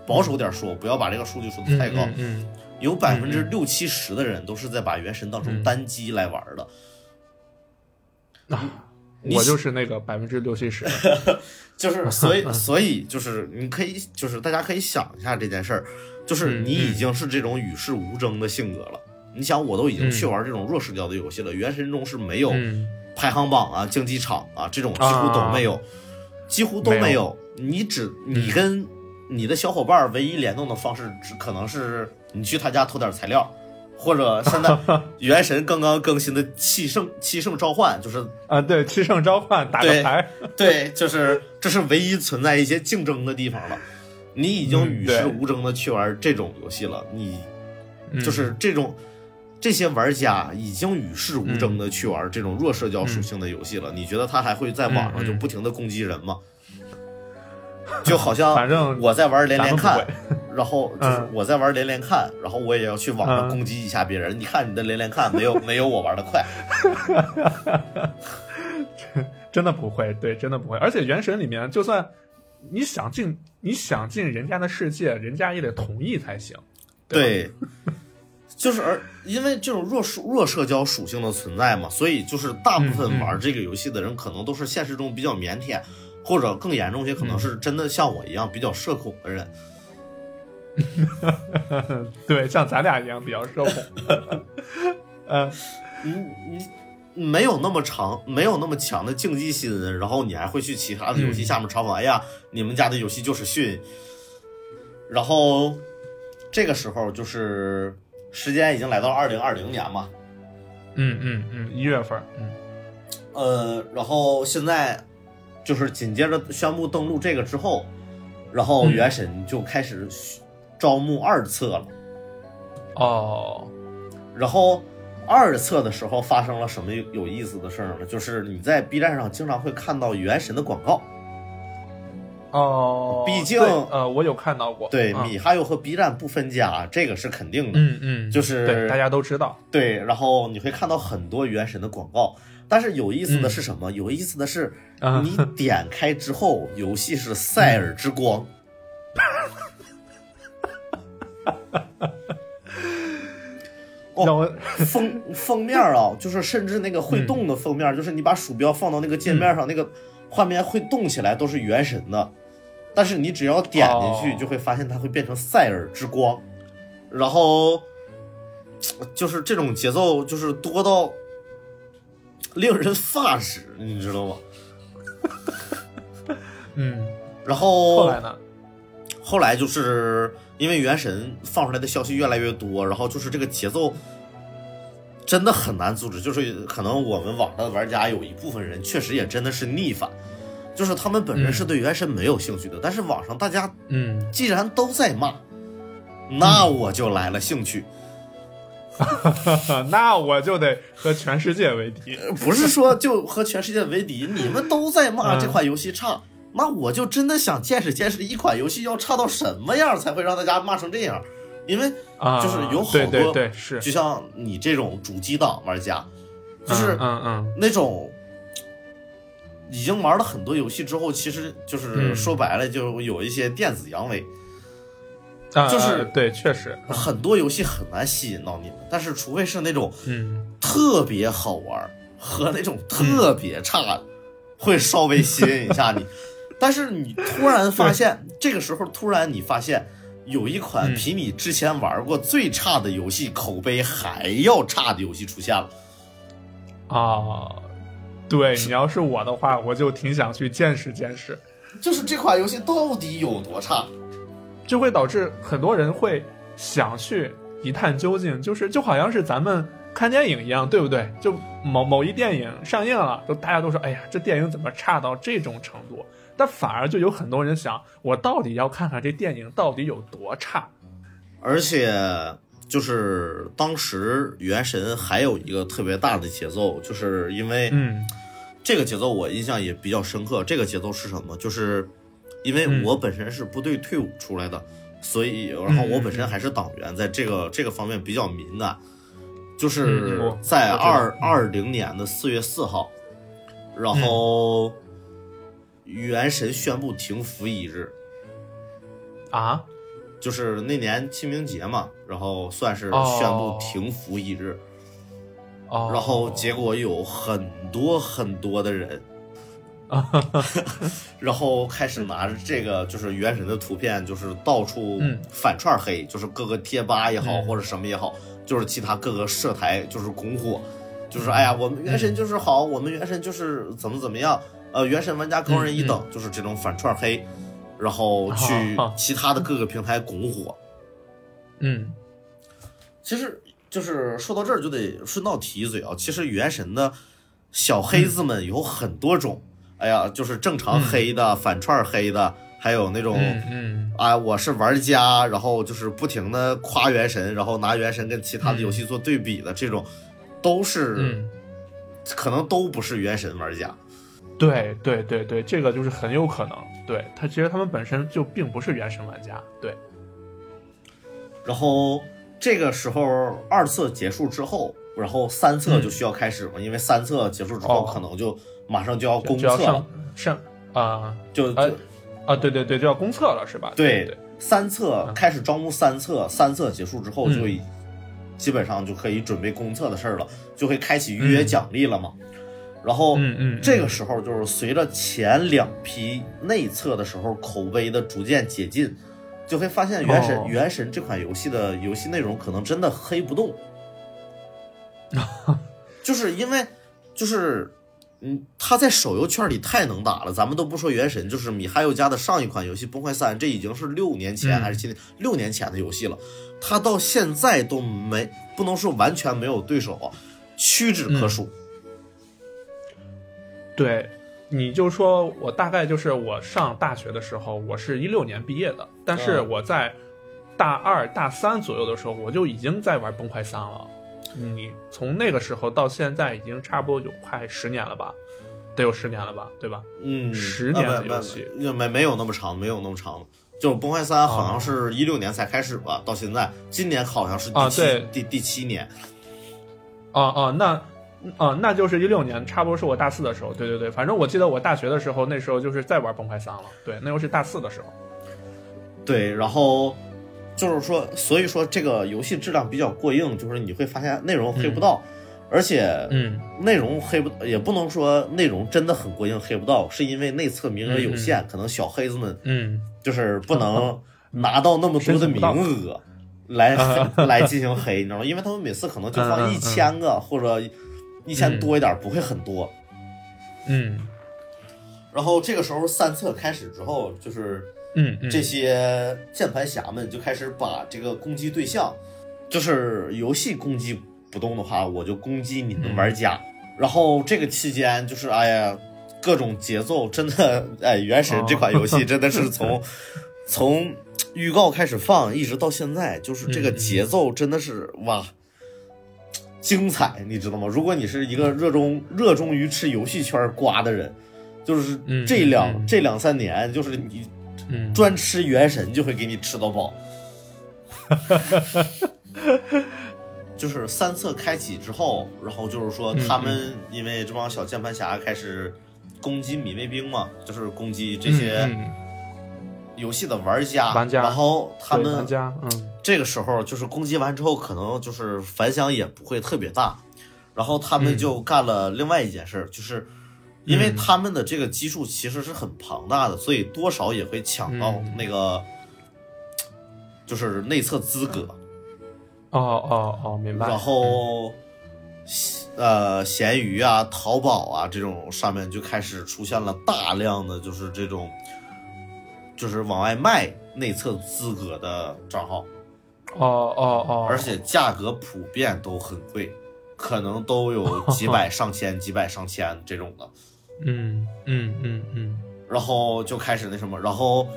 保守点说，不要把这个数据说的太高，嗯有百分之六七十的人都是在把原神当成嗯单机来玩的。我就是那个百分之六七十。就是 所以所以就是你可以就是大家可以想一下这件事儿，就是嗯你已经是这种与世无争的性格了。你想，我都已经去玩这种弱视角的游戏了，原神中是没有嗯。排行榜啊、竞技场啊这种几乎都没有，几乎都没有。你只你跟你的小伙伴儿唯一联动的方式，只可能是你去他家偷点材料，或者现在 原神刚刚更新的气圣气圣召唤，就是啊，对，气圣召唤打个对牌。对，就是这是唯一存在一些竞争的地方了。你已经与世无争的去玩这种游戏了，你嗯就是这种这些玩家已经与世无争嗯的去玩这种弱社交属性的游戏了。你觉得他还会在网上就不停的攻击人吗？就好像反正我在玩连连看然后 就是嗯我在玩连连看，然后我也要去网上嗯攻击一下别人。你看你的连连看没有 没有我玩的快，真的不会，对，真的不会。而且《原神》里面，就算你想进，你想进人家的世界，人家也得同意才行。对对，就是而因为这种弱社弱社交属性的存在嘛，所以就是大部分玩这个游戏的人，可能都是现实中比较腼腆，或者更严重些，可能是真的像我一样比较社恐的人。对，像咱俩一样比较社恐。呃，你你没有那么长，没有那么强的竞技心，然后你还会去其他的游戏嗯下面嘲讽，哎呀，你们家的游戏就是逊。然后这个时候就是时间已经来到二零二零年嘛，嗯嗯嗯，一月份，嗯呃，然后现在就是紧接着宣布登陆这个之后，然后嗯原神就开始招募二测了。哦，然后二测的时候发生了什么有有意思的事儿呢？就是你在 B 站上经常会看到原神的广告，哦，毕竟呃，我有看到过，对，嗯米哈游和 B 站不分家，这个是肯定的。嗯嗯，就是对大家都知道，对，然后你会看到很多原神的广告，但是有意思的是什么？有意思的是，啊你点开之后，游戏是塞尔之光。让我封封面啊，就是甚至那个会动的封面，就是你把鼠标放到那个界面上，那个画面会动起来，都是原神的。但是你只要点进去，哦就会发现它会变成塞尔之光，然后就是这种节奏就是多到令人发指，你知道吗？嗯，然后后来呢？后来就是因为原神放出来的消息越来越多，然后就是这个节奏真的很难阻止，就是可能我们网上的玩家有一部分人确实也真的是逆反，就是他们本人是对原神没有兴趣的，但是网上大家嗯，既然都在骂，那我就来了兴趣。那我就得和全世界为敌。不是说就和全世界为敌，你们都在骂嗯这款游戏差，那我就真的想见识见识一款游戏要差到什么样才会让大家骂成这样，因为啊，就是有好对对多对是，就像你这种主机党玩家，就是嗯嗯那种已经玩了很多游戏之后，其实就是嗯说白了，就有一些电子阳痿。嗯，啊就是啊对，确实，很多游戏很难吸引到你们，但是除非是那种嗯特别好玩和那种特别差的，会稍微吸引一下你。但是你突然发现，这个时候突然你发现有一款嗯比你之前玩过最差的游戏口碑还要差的游戏出现了。啊，对你要是我的话，我就挺想去见识见识，就是这款游戏到底有多差？就会导致很多人会想去一探究竟，就是就好像是咱们看电影一样，对不对？就某某一电影上映了，就大家都说，哎呀，这电影怎么差到这种程度？但反而就有很多人想，我到底要看看这电影到底有多差。而且就是当时《原神》还有一个特别大的节奏，就是因为嗯这个节奏我印象也比较深刻。这个节奏是什么？就是因为嗯。我本身是部队退伍出来的，所以然后我本身还是党员，在这个这个方面比较敏感。就是在二二零年的四月四号，然后《原神》宣布停服一日，啊，就是那年清明节嘛，然后算是哦。宣布停服一日。哦，然后结果有很多很多的人，然后开始拿着这个就是原神的图片，就是到处嗯反串黑，就是各个贴吧也好、嗯。或者什么也好，就是其他各个社台就是拱火，就是哎呀我们原神就是好，我们原神就是怎么怎么样，呃原神玩家高人一等，就是这种反串黑，然后去哦其他的各个平台拱火。嗯。其实就是说到这儿就得顺道提一嘴啊，其实原神的小黑子们有很多种，哎呀，就是正常黑的、反串黑的，还有那种。嗯嗯。啊，我是玩家，然后就是不停的夸原神，然后拿原神跟其他的游戏做对比的这种，都是、嗯，可能都不是原神玩家。对对对对，这个就是很有可能，对他其实他们本身就并不是原神玩家，对，然后这个时候二测结束之后，然后三测就需要开始嘛，因为三测结束之后哦。可能就马上就要公测了。就要上，上啊。就啊，对对对，就要公测了是吧？对对，三册开始招募三测，三测结束之后嗯。就已、基本上就可以准备公测的事儿了，就会开启预约奖励了嘛。然后，嗯嗯嗯。这个时候就是随着前两批内测的时候口碑的逐渐解禁，就会发现《原神》哦。原神》这款游戏的游戏内容可能真的黑不动，就是因为就是。嗯，他在手游圈里太能打了，咱们都不说原神，就是米哈游家的上一款游戏《崩坏三》，这已经是六年前、嗯还是七年六年前的游戏了，他到现在都没不能说完全没有对手啊，屈指可数。对，你就说我大概就是我上大学的时候，我是一六年毕业的，但是嗯我在大二、大三左右的时候，我就已经在玩崩坏三了。你从那个时候到现在，已经差不多有快十年了吧？得有十年了吧，对吧？嗯，十年的游戏没没没有那么长，没有那么长。就崩坏三好像是一六年才开始吧，到现在今年好像是第七、啊对第第七年。哦哦，那啊那就是一六年，差不多是我大四的时候。对对对，反正我记得我大学的时候，那时候就是在玩崩坏三了。对，那时候是大四的时候。对，然后就是说，所以说这个游戏质量比较过硬，就是你会发现内容黑不到，而且嗯。内容黑不也不能说内容真的很过硬黑不到，是因为内测名额有限，可能小黑子们嗯。就是不能拿到那么多的名额来 来进行黑，你知道吗？因为他们每次可能就放一千个或者一千多一点，不会很多。嗯。然后这个时候三测开始之后，就是嗯嗯，这些键盘侠们就开始把这个攻击对象，就是游戏攻击不动的话，我就攻击你们玩家。然后这个期间就是哎呀，各种节奏真的哎，原神这款游戏真的是从、从预告开始放一直到现在，就是这个节奏真的是哇。精彩，你知道吗？如果你是一个热衷热衷于吃游戏圈瓜的人，就是嗯这两、嗯这两三年，就是你嗯。专吃原神就会给你吃到饱。就是三测开启之后，然后就是说嗯他们因为这帮小键盘侠开始攻击米卫兵嘛，就是攻击这些嗯游戏的玩家，玩家。然后他们玩家嗯。这个时候就是攻击完之后，可能就是反响也不会特别大，然后他们就干了另外一件事儿，就是因为他们的这个基数其实是很庞大的，所以多少也会抢到嗯那个、就是内测资格，哦哦哦，明白。然后。呃，闲鱼啊、淘宝啊这种上面就开始出现了大量的就是这种，就是往外卖内测资格的账号。哦哦哦，而且价格普遍都很贵，可能都有几百上千、几百上千这种的。嗯嗯嗯嗯。然后就开始那什么，然后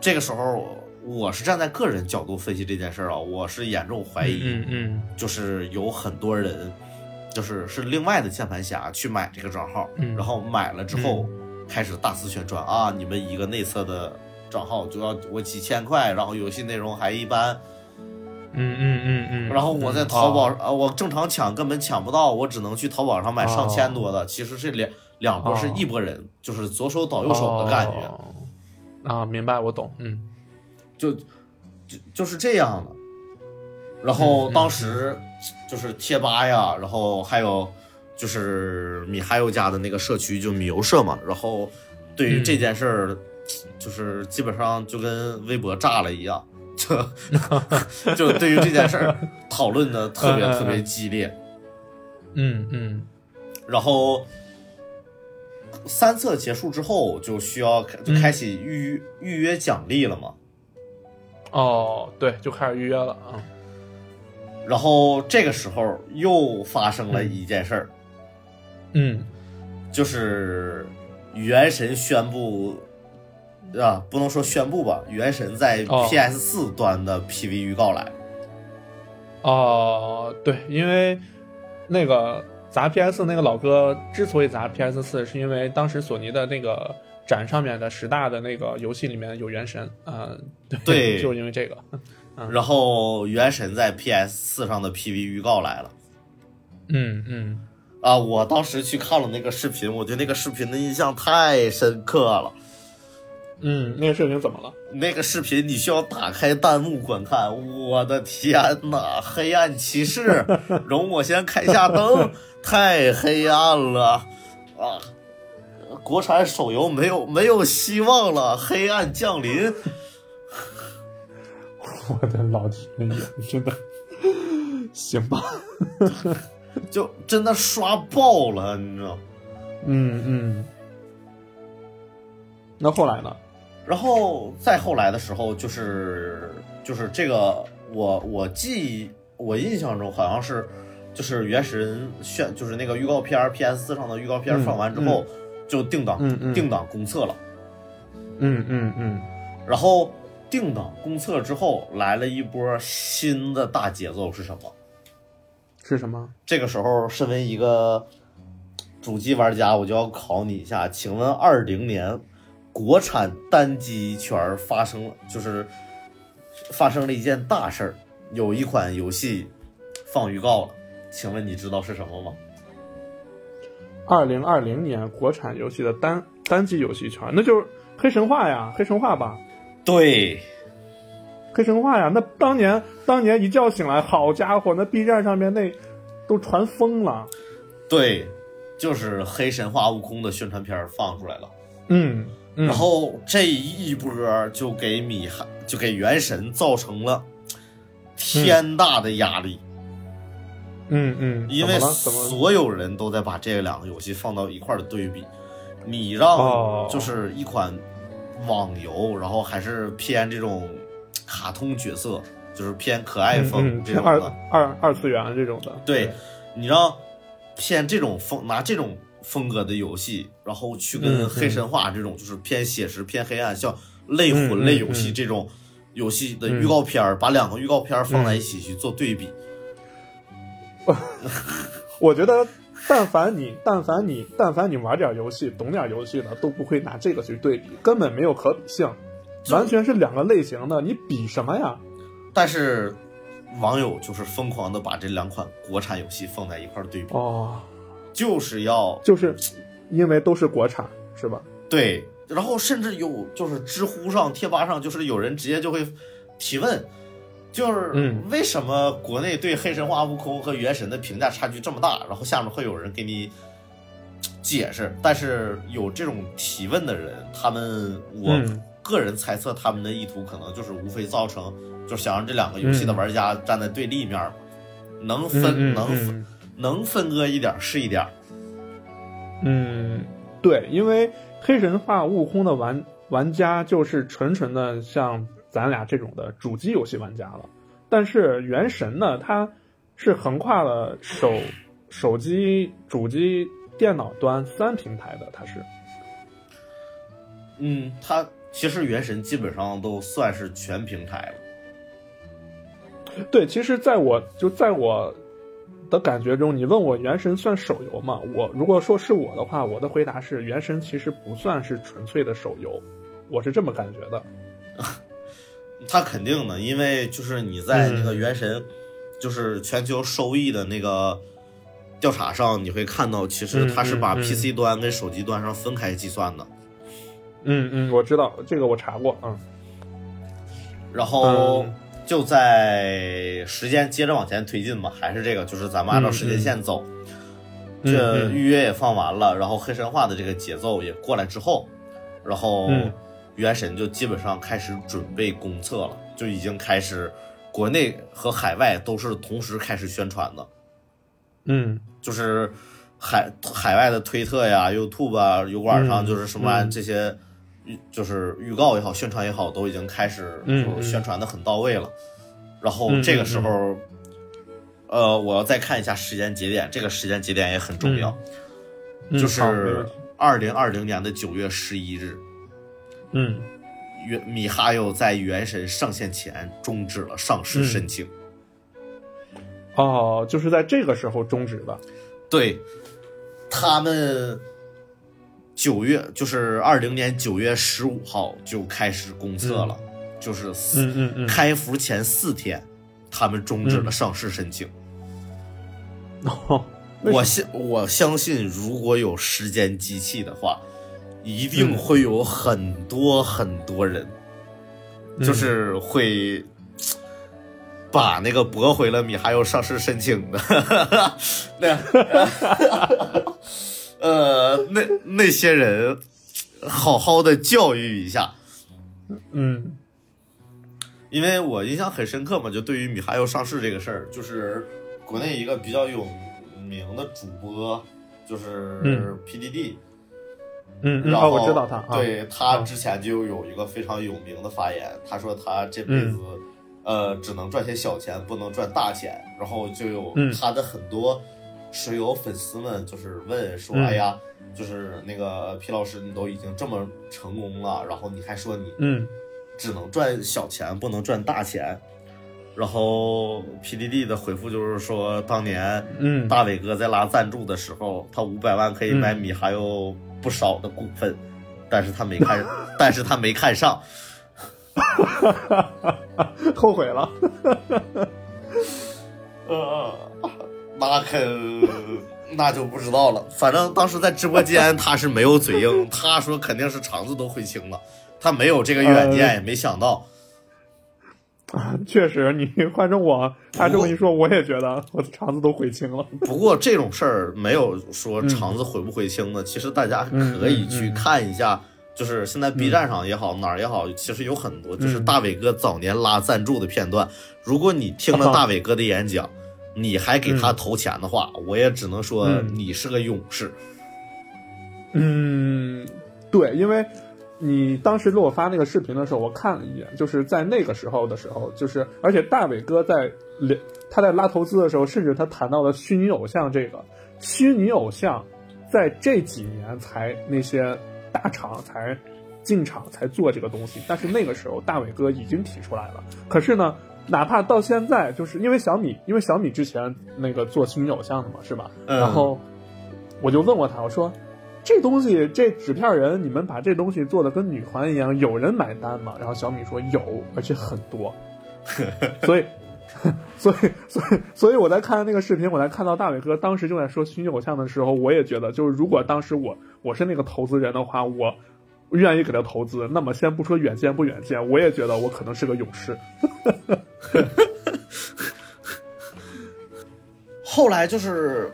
这个时候我是站在个人角度分析这件事儿啊，我是严重怀疑，嗯嗯就是有很多人，就是是另外的键盘侠去买这个账号，嗯。然后买了之后开始大肆宣传啊，你们一个内测的账号就要我几千块，然后游戏内容还一般。嗯嗯嗯嗯，然后我在淘宝，哦呃，我正常抢根本抢不到，我只能去淘宝上买上千多哦的。其实这两两波是一拨人，就是左手倒右手的感觉，哦啊，明白，我懂。嗯就就就是这样的。然后当时就是贴吧呀，然后还有就是米哈游家的那个社区，就米游社嘛。然后对于嗯这件事儿，就是基本上就跟微博炸了一样，就 就对于这件事儿讨论的特别特别激烈。嗯嗯然后三测结束之后，就需要开就开启预、预约奖励了嘛。哦，对，就开始预约了啊。然后这个时候又发生了一件事儿，嗯就是原神宣布啊，不能说宣布吧，原神在哦 PS 四端的 PV 预告来。哦，对，因为那个砸 PS 那个老哥之所以砸 PS 四，是因为当时索尼的那个展上面的十大的那个游戏里面有原神，啊、对，对 就是因为这个。然后原神在 PS 四上的 PV 预告来了。嗯嗯啊！我当时去看了那个视频，我对那个视频的印象太深刻了。嗯，那个视频怎么了？那个视频你需要打开弹幕观看，我的天呐！黑暗骑士，容我先开下灯，太黑暗了啊！国产手游没有没有希望了，黑暗降临。我的老天爷，真的 行吧？就真的刷爆了，你知道？嗯嗯。那后来呢？然后再后来的时候，就是就是这个，我我记我印象中好像是，就是原始人宣就是那个预告片 PS 四上的预告片嗯放完之后，就定档、定档公测了。嗯嗯嗯然后定档公测之后，来了一波新的大节奏是什么？是什么？这个时候，身为一个主机玩家，我就要考你一下，请问二零年国产单机圈发生了，就是发生了一件大事儿，有一款游戏放预告了，请问你知道是什么吗？二零二零年国产游戏的单单机游戏圈，那就是黑神话呀，黑神话吧，对，黑神话呀。那当年当年一觉醒来，好家伙，那 B 站上面那都传疯了。对，就是黑神话悟空的宣传片放出来了。嗯，嗯然后这一波就给米哈就给原神造成了天大的压力，嗯嗯嗯，因为所有人都在把这两个游戏放到一块儿的对比，你让哦。就是一款网游，然后还是偏这种卡通角色，就是偏可爱风这种的，二二次元这种的，对，你让偏这种风拿这种风格的游戏，然后去嗯跟嗯黑神话这种就是偏写实、偏黑暗，像类魂类游戏嗯。这种游戏的嗯预告片儿，把两个预告片儿放在一起去做对比，我觉得，但凡你，但凡你，但凡你玩点游戏、懂点游戏的，都不会拿这个去对比，根本没有可比性，完全是两个类型的，你比什么呀？但是网友就是疯狂的把这两款国产游戏放在一块儿对比，哦，就是要就是因为都是国产，是吧？对，然后甚至有就是知乎上、贴吧上，就是有人直接就会提问，就是嗯为什么国内对黑神话、悟空和原神的评价差距这么大？然后下面会有人给你 解释，但是有这种提问的人，他们我嗯个人猜测他们的意图可能就是无非造成，就是想让这两个游戏的嗯玩家站在对立面嘛，能分、能能分割一点是一点。嗯，对，因为黑神话、悟空的玩玩家就是纯纯的像咱俩这种的主机游戏玩家了，但是原神呢，它是横跨了手手机、主机、电脑端三平台的，它是。嗯，它其实原神基本上都算是全平台了。对，其实在我就在我的感觉中，你问我《原神》算手游吗？我如果说是我的话，我的回答是，《原神》其实不算是纯粹的手游，我是这么感觉的。它肯定的，因为就是你在那个嗯原神，就是全球收益的那个调查上，你会看到，其实它是把 PC 端跟手机端上分开计算的。嗯嗯，我知道这个，我查过。嗯然后嗯就在时间接着往前推进嘛，还是这个，就是咱们按照时间线走。嗯这嗯预约也放完了，然后黑神话的这个节奏也过来之后，然后嗯原神就基本上开始准备公测了，就已经开始国内和海外都是同时开始宣传的，嗯就是海海外的推特呀、YouTube 啊、油管上嗯就是什么嗯这些。预就是预告也好，宣传也好，都已经开始宣传的很到位了。然后嗯这个时候，呃，我要再看一下时间节点，这个时间节点也很重要。嗯，就是二零二零年的九月十一日，嗯原米哈游在原神上线前终止了上市申请。哦，就是在这个时候终止的。对，他们九月就是二零年九月十五号就开始公测了，就是四、嗯嗯嗯开服前四天，他们终止了上市申请。哦，我相我相信，如果有时间机器的话，一嗯定会有很多很多人，嗯。就是会把那个驳回了米哈游上市申请的，那 呃那那些人好好的教育一下，嗯。因为我印象很深刻嘛，就对于米哈游上市这个事儿，就是国内一个比较有名的主播，就是嗯。PDD。嗯嗯，然后哦，我知道他。啊。对他之前就有一个非常有名的发言，他说他这辈子，呃，只能赚些小钱，不能赚大钱。然后就有嗯。他的很多水友粉丝们就是问说，嗯。哎呀，就是那个皮老师，你都已经这么成功了，然后你还说你嗯。只能赚小钱，不能赚大钱。然后 PDD 的回复就是说，当年嗯。大伟哥在拉赞助的时候，他五百万可以买米还有不少的股份，但是他没看，但是他没看上。后悔了。呃，那可那就不知道了。反正当时在直播间他是没有嘴硬，他说肯定是肠子都悔青了，他没有这个远见，呃也没想到。啊，确实，你换成我，他这么一说，我也觉得我的肠子都悔青了。不过这种事儿没有说嗯肠子悔不悔青的，其实大家可以去看一下。就是现在 B 站上也好，哪儿也好，其实有很多就是大伟哥早年拉赞助的片段。如果你听了大伟哥的演讲，你还给他投钱的话，我也只能说嗯你是个勇士。嗯，对，因为你当时给我发那个视频的时候，我看了一眼，就是在那个时候的时候，就是而且大伟哥在连他在拉投资的时候，甚至他谈到了虚拟偶像这个虚拟偶像，在这几年才那些大厂才进场才做这个东西，但是那个时候大伟哥已经提出来了。可是呢，哪怕到现在，就是因为小米，因为小米之前那个做虚拟偶像的嘛，是吧？嗯然后我就问过他，我说这东西这纸片人，你们把这东西做的跟女团一样，有人买单吗？然后小米说有，而且很多。所以，所以，所以，所以我在看那个视频，我在看到大伟哥当时就在说虚拟偶像的时候，我也觉得，就是如果当时我我是那个投资人的话，我愿意给他投资。那么先不说远见不远见，我也觉得我可能是个勇士。后来就是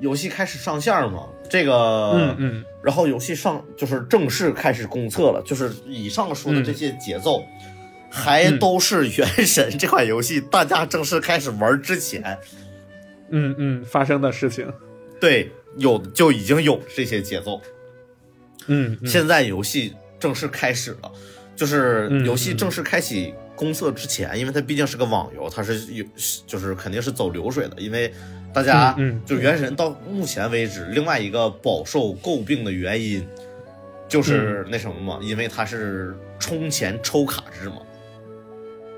游戏开始上线嘛，这个，嗯嗯。然后游戏上就是正式开始公测了，就是以上说的这些节奏，还都是《原神》这款游戏大家正式开始玩之前，嗯嗯，发生的事情。对，有就已经有这些节奏。嗯，嗯。现在游戏正式开始了，就是嗯游戏正式开启公测之前，因为它毕竟是个网游，它是有就是肯定是走流水的，因为大家就原神到目前为止，另外一个饱受诟病的原因就是嗯那什么嘛，因为它是充钱抽卡制嘛。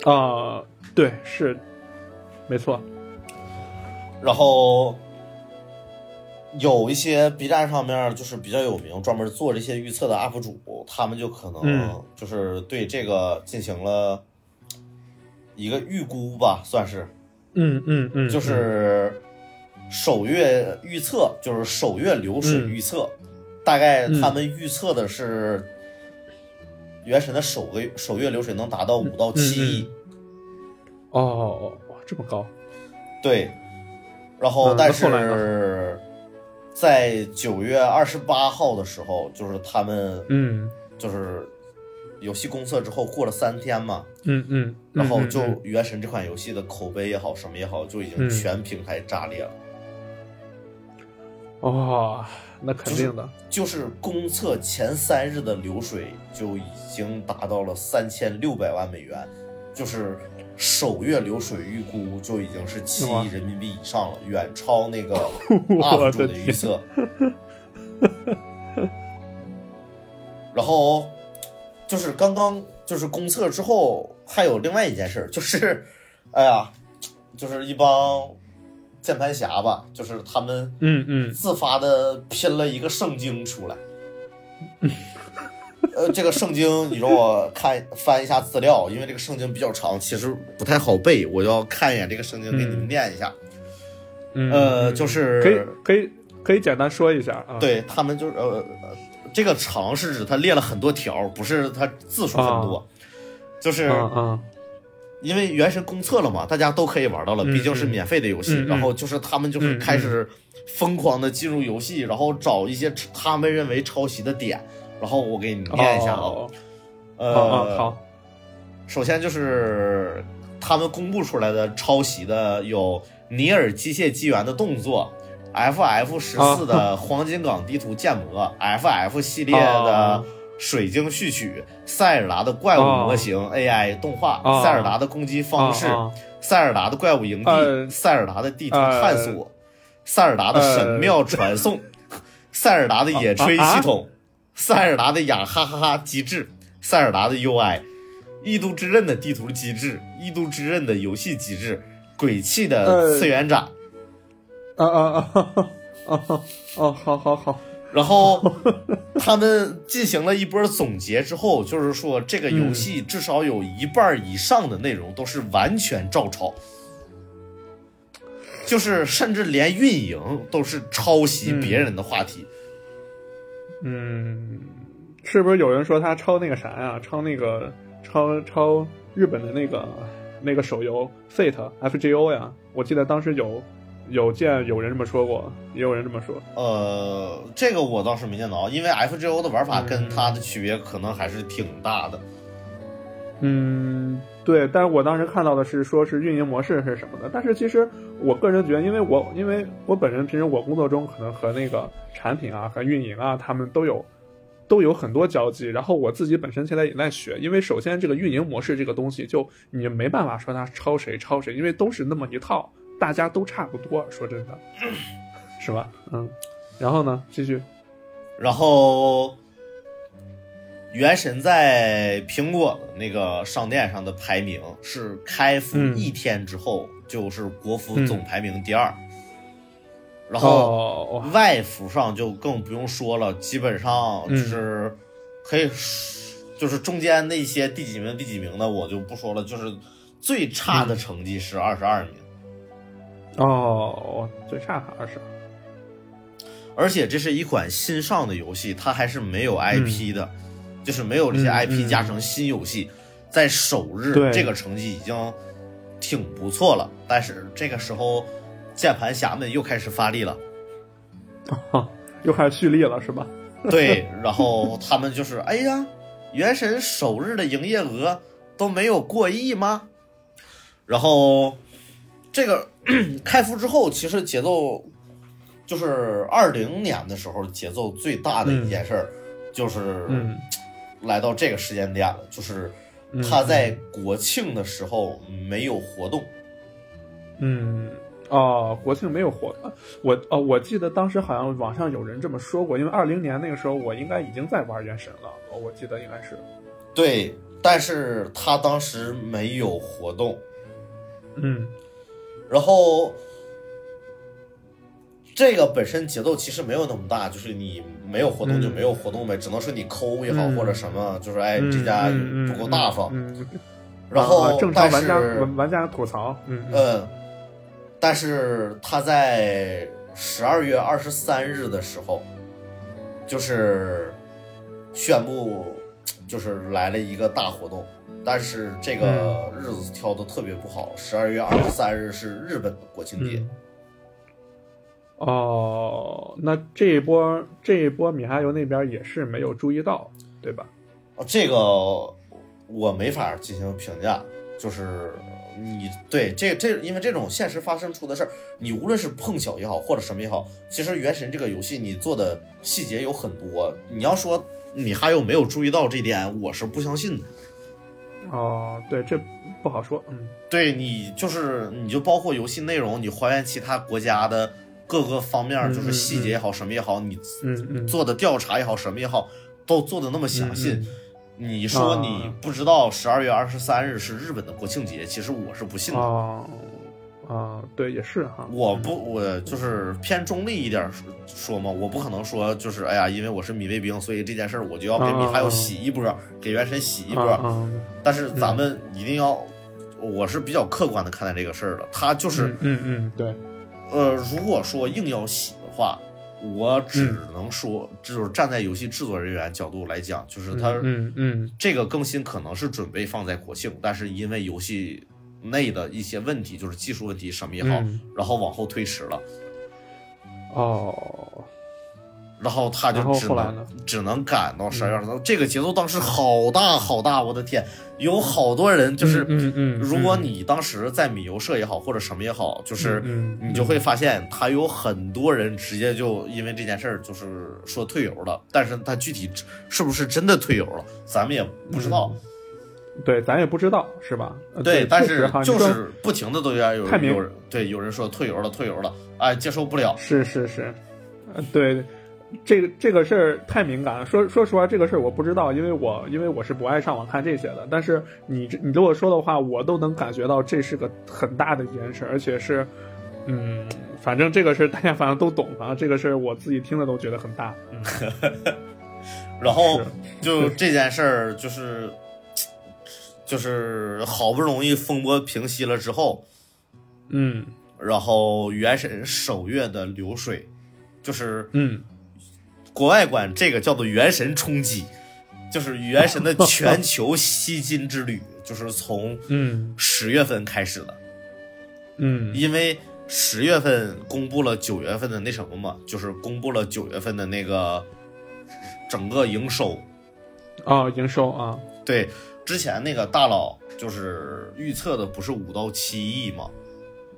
啊、对，是，没错。然后有一些 B 站上面就是比较有名，专门做这些预测的 UP 主，他们就可能嗯就是对这个进行了一个预估吧，算是，嗯嗯嗯，就是首月预测，就是首月流水嗯。预测，大概他们预测的是原神的首个首月流水能达到五到七亿。哦哦哦哇，这么高。对，然后嗯但是在九月二十八号的时候，就是他们嗯。就是游戏公测之后过了三天嘛，嗯嗯，然后就原神》这款游戏的口碑也好，什么也好，就已经嗯全平台炸裂了。哦，那肯定的。就是公测前三日的流水就已经达到了三千六百万美元，就是首月流水预估就已经是七亿人民币以上了，远超那个我 UP 主的的预测。然后就是刚刚就是公测之后，还有另外一件事儿，就是，哎呀，就是一帮键盘侠吧，就是他们嗯嗯自发的拼了一个圣经出来。呃，这个圣经你让我看翻一下资料，因为这个圣经比较长，其实不太好背，我要看一眼这个圣经，给你们嗯念一下。嗯，呃，嗯就是可以可以可以简单说一下啊。，对他们就是呃，呃这个长是指他列了很多条，不是他字数很多，就是因为原神公测了嘛，大家都可以玩到了，嗯毕竟是免费的游戏。然后就是他们就是开始疯狂的进入游戏，然后找一些他们认为抄袭的点。然后我给你念一下啊，哦呃，好，首先就是他们公布出来的抄袭的有尼尔机械纪元的动作，FF 十四的黄金港地图建模、FF 系列的哦水晶序曲、塞尔达的怪物模型、AI 动画、哦。塞尔达的攻击方式、啊塞尔达的怪物营地、呃。塞尔达的地图探索、塞尔达的神庙传送、塞尔达的野炊系统、塞尔达的雅哈哈哈机制、塞尔达的 UI，异度之刃的地图机制，异度之刃的游戏机制，鬼泣的呃。次元斩，啊啊啊啊啊啊！好好好，然后他们进行了一波总结之后，就是说这个游戏至少有一半以上的内容都是完全照抄，就是甚至连运营都是抄袭别人的话题。嗯，是不是有人说他抄那个啥呀？抄那个抄抄日本的那个那个手游 Fate FGO 呀？我记得当时有有见有人这么说过，也有人这么说。呃，这个我倒是没见到，因为 FGO 的玩法跟嗯它的区别可能还是挺大的。嗯，对，但是我当时看到的是说是运营模式是什么的，但是其实我个人觉得，因为我因为我本人平时我工作中可能和那个产品啊和运营啊他们都有都有很多交集，然后我自己本身现在也在学，因为首先这个运营模式这个东西就你没办法说它抄谁抄谁，因为都是那么一套，大家都差不多，说真的，是吧？嗯，然后呢，继续，然后，原神在苹果的那个商店上的排名是开服嗯一天之后、就是国服嗯。总排名第二，然后哦，外服上就更不用说了，基本上就是可以说，就是中间那些第几名第几名的我就不说了，就是最差的成绩是二十二名。哦，最差好像是，而且这是一款新上的游戏，它还是没有 IP 的，就是没有这些嗯 IP 嗯加成新游戏，在首日这个成绩已经挺不错了。但是这个时候，键盘侠们又开始发力了，又开始蓄力了是吧？对，然后他们就是，哎呀，原神首日的营业额都没有过亿吗？然后这个 开服之后，其实节奏就是二零年的时候节奏最大的一件事儿，就是嗯 来到这个时间点了，就是嗯他在国庆的时候没有活动。嗯，哦，国庆没有活，呃我哦，我记得当时好像网上有人这么说过，因为二零年那个时候我应该已经在玩原神了，哦我记得应该是，对，但是他当时没有活动，嗯然后这个本身节奏其实没有那么大，就是你没有活动就没有活动呗，只能是你抠也好、嗯或者什么，就是哎、嗯这家嗯不够大方。然后、啊正常但玩家是玩玩家吐槽，嗯但是他在十二月二十三日的时候，就是宣布就是来了一个大活动。但是这个嗯日子挑的特别不好，十二月二十三日是日本的国庆节。嗯哦，那这一波这一波米哈游那边也是没有注意到，对吧？哦，这个我没法进行评价，就是你对这这，因为这种现实发生出的事儿，你无论是碰巧也好，或者什么也好，其实《原神》这个游戏你做的细节有很多，你要说米哈游没有注意到这点，我是不相信的。哦，对，这不好说，嗯。对你就是你就包括游戏内容，你还原其他国家的各个方面，嗯就是细节也好，什么也好，你做的调查也好，什么也好，都做的那么详细。嗯。你说啊。你不知道十二月二十三日是日本的国庆节，其实我是不信的。哦啊，对，也是哈，我不，我就是偏中立一点说嘛，我不可能说就是哎呀，因为我是米卫兵，所以这件事儿我就要给米哈游洗一波，给原神洗一波。但是咱们一定要，我是比较客观的看待这个事儿的。他就是、嗯嗯嗯，对，呃，如果说硬要洗的话，我只嗯能说，就是站在游戏制作人员角度来讲，就是他嗯嗯这个更新可能是准备放在国庆，但是因为游戏内的一些问题，就是技术问题什么也好，嗯。然后往后推迟了，哦，然后他就只能只能赶到十二月二十三。这个节奏当时好大好大，我的天，有好多人就是，嗯嗯，如果你当时在米游社也好，或者什么也好，就是你就会发现，他有很多人直接就因为这件事儿就是说退游了，但是他具体是不是真的退游了，咱们也不知道。对，咱也不知道是吧？呃对，但是就是不停的都要有有人对有人说退游了，退游了，哎，接受不了。是是是，呃，对，这个这个事儿太敏感了。说说实话，这个事儿我不知道，因为我因为我是不爱上网看这些的。但是你你如果说的话，我都能感觉到这是个很大的一件事，而且是，嗯，反正这个事儿大家反正都懂，反正这个事儿我自己听了都觉得很大。嗯，然后就这件事儿，就是就是好不容易风波平息了之后，嗯。然后原神首月的流水，就是嗯。国外管这个叫做原神冲击，就是原神的全球吸金之旅，就是从嗯。十月份开始的，嗯。因为十月份公布了九月份的那什么嘛，就是公布了九月份的那个整个营收，啊，营收啊，对，之前那个大佬就是预测的不是五到七亿嘛，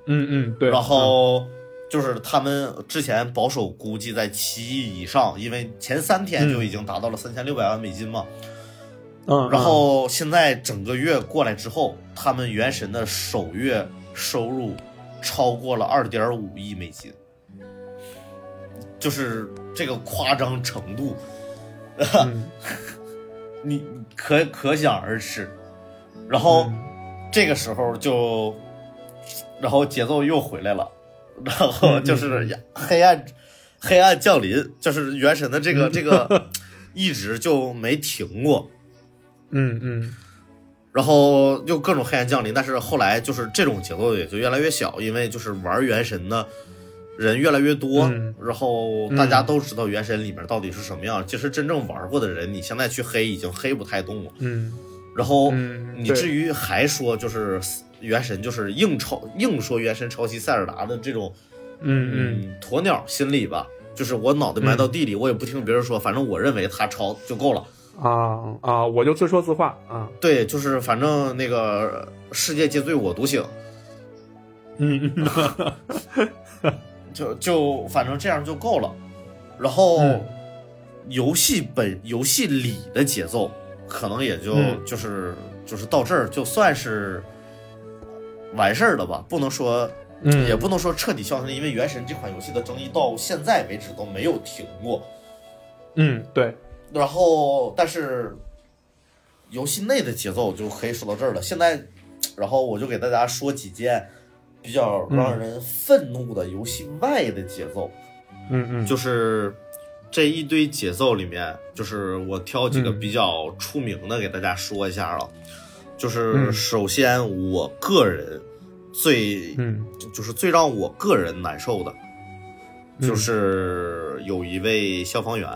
嗯嗯对，然后就是他们之前保守估计在七亿以上，因为前三天就已经达到了三千六百万美金嘛。嗯，然后现在整个月过来之后，他们原神的首月收入超过了二点五亿美金，就是这个夸张程度，嗯 你可可想而知。然后嗯。这个时候就，然后节奏又回来了，然后就是黑暗，黑暗降临，就是原神的这个这个一直就没停过。嗯嗯。然后又各种黑暗降临，但是后来就是这种节奏也就越来越小，因为就是玩原神的人越来越多，嗯。然后大家都知道原神里面到底是什么样。其实真正玩过的人，你现在去黑已经黑不太动了。嗯。然后嗯。你至于还说就是原神就是硬抄硬说原神抄袭塞尔达的这种嗯嗯。嗯鸵鸟心理吧，就是我脑袋埋到地里，我也不听别人说，反正我认为他抄就够了。啊啊，我就自说自话啊，对，就是反正那个世界皆醉我独醒。嗯嗯 就就反正这样就够了。然后、嗯游戏本游戏里的节奏，可能也就、嗯就是就是到这儿就算是完事儿了吧，不能说。嗯，也不能说彻底消停，因为《原神》这款游戏的争议到现在为止都没有停过。嗯对，然后，但是游戏内的节奏就可以说到这儿了。现在，然后我就给大家说几件比较让人愤怒的游戏外的节奏。嗯嗯就是这一堆节奏里面，就是我挑几个嗯比较出名的给大家说一下啊。就是嗯首先，我个人最嗯就是最让我个人难受的，嗯就是有一位消防员。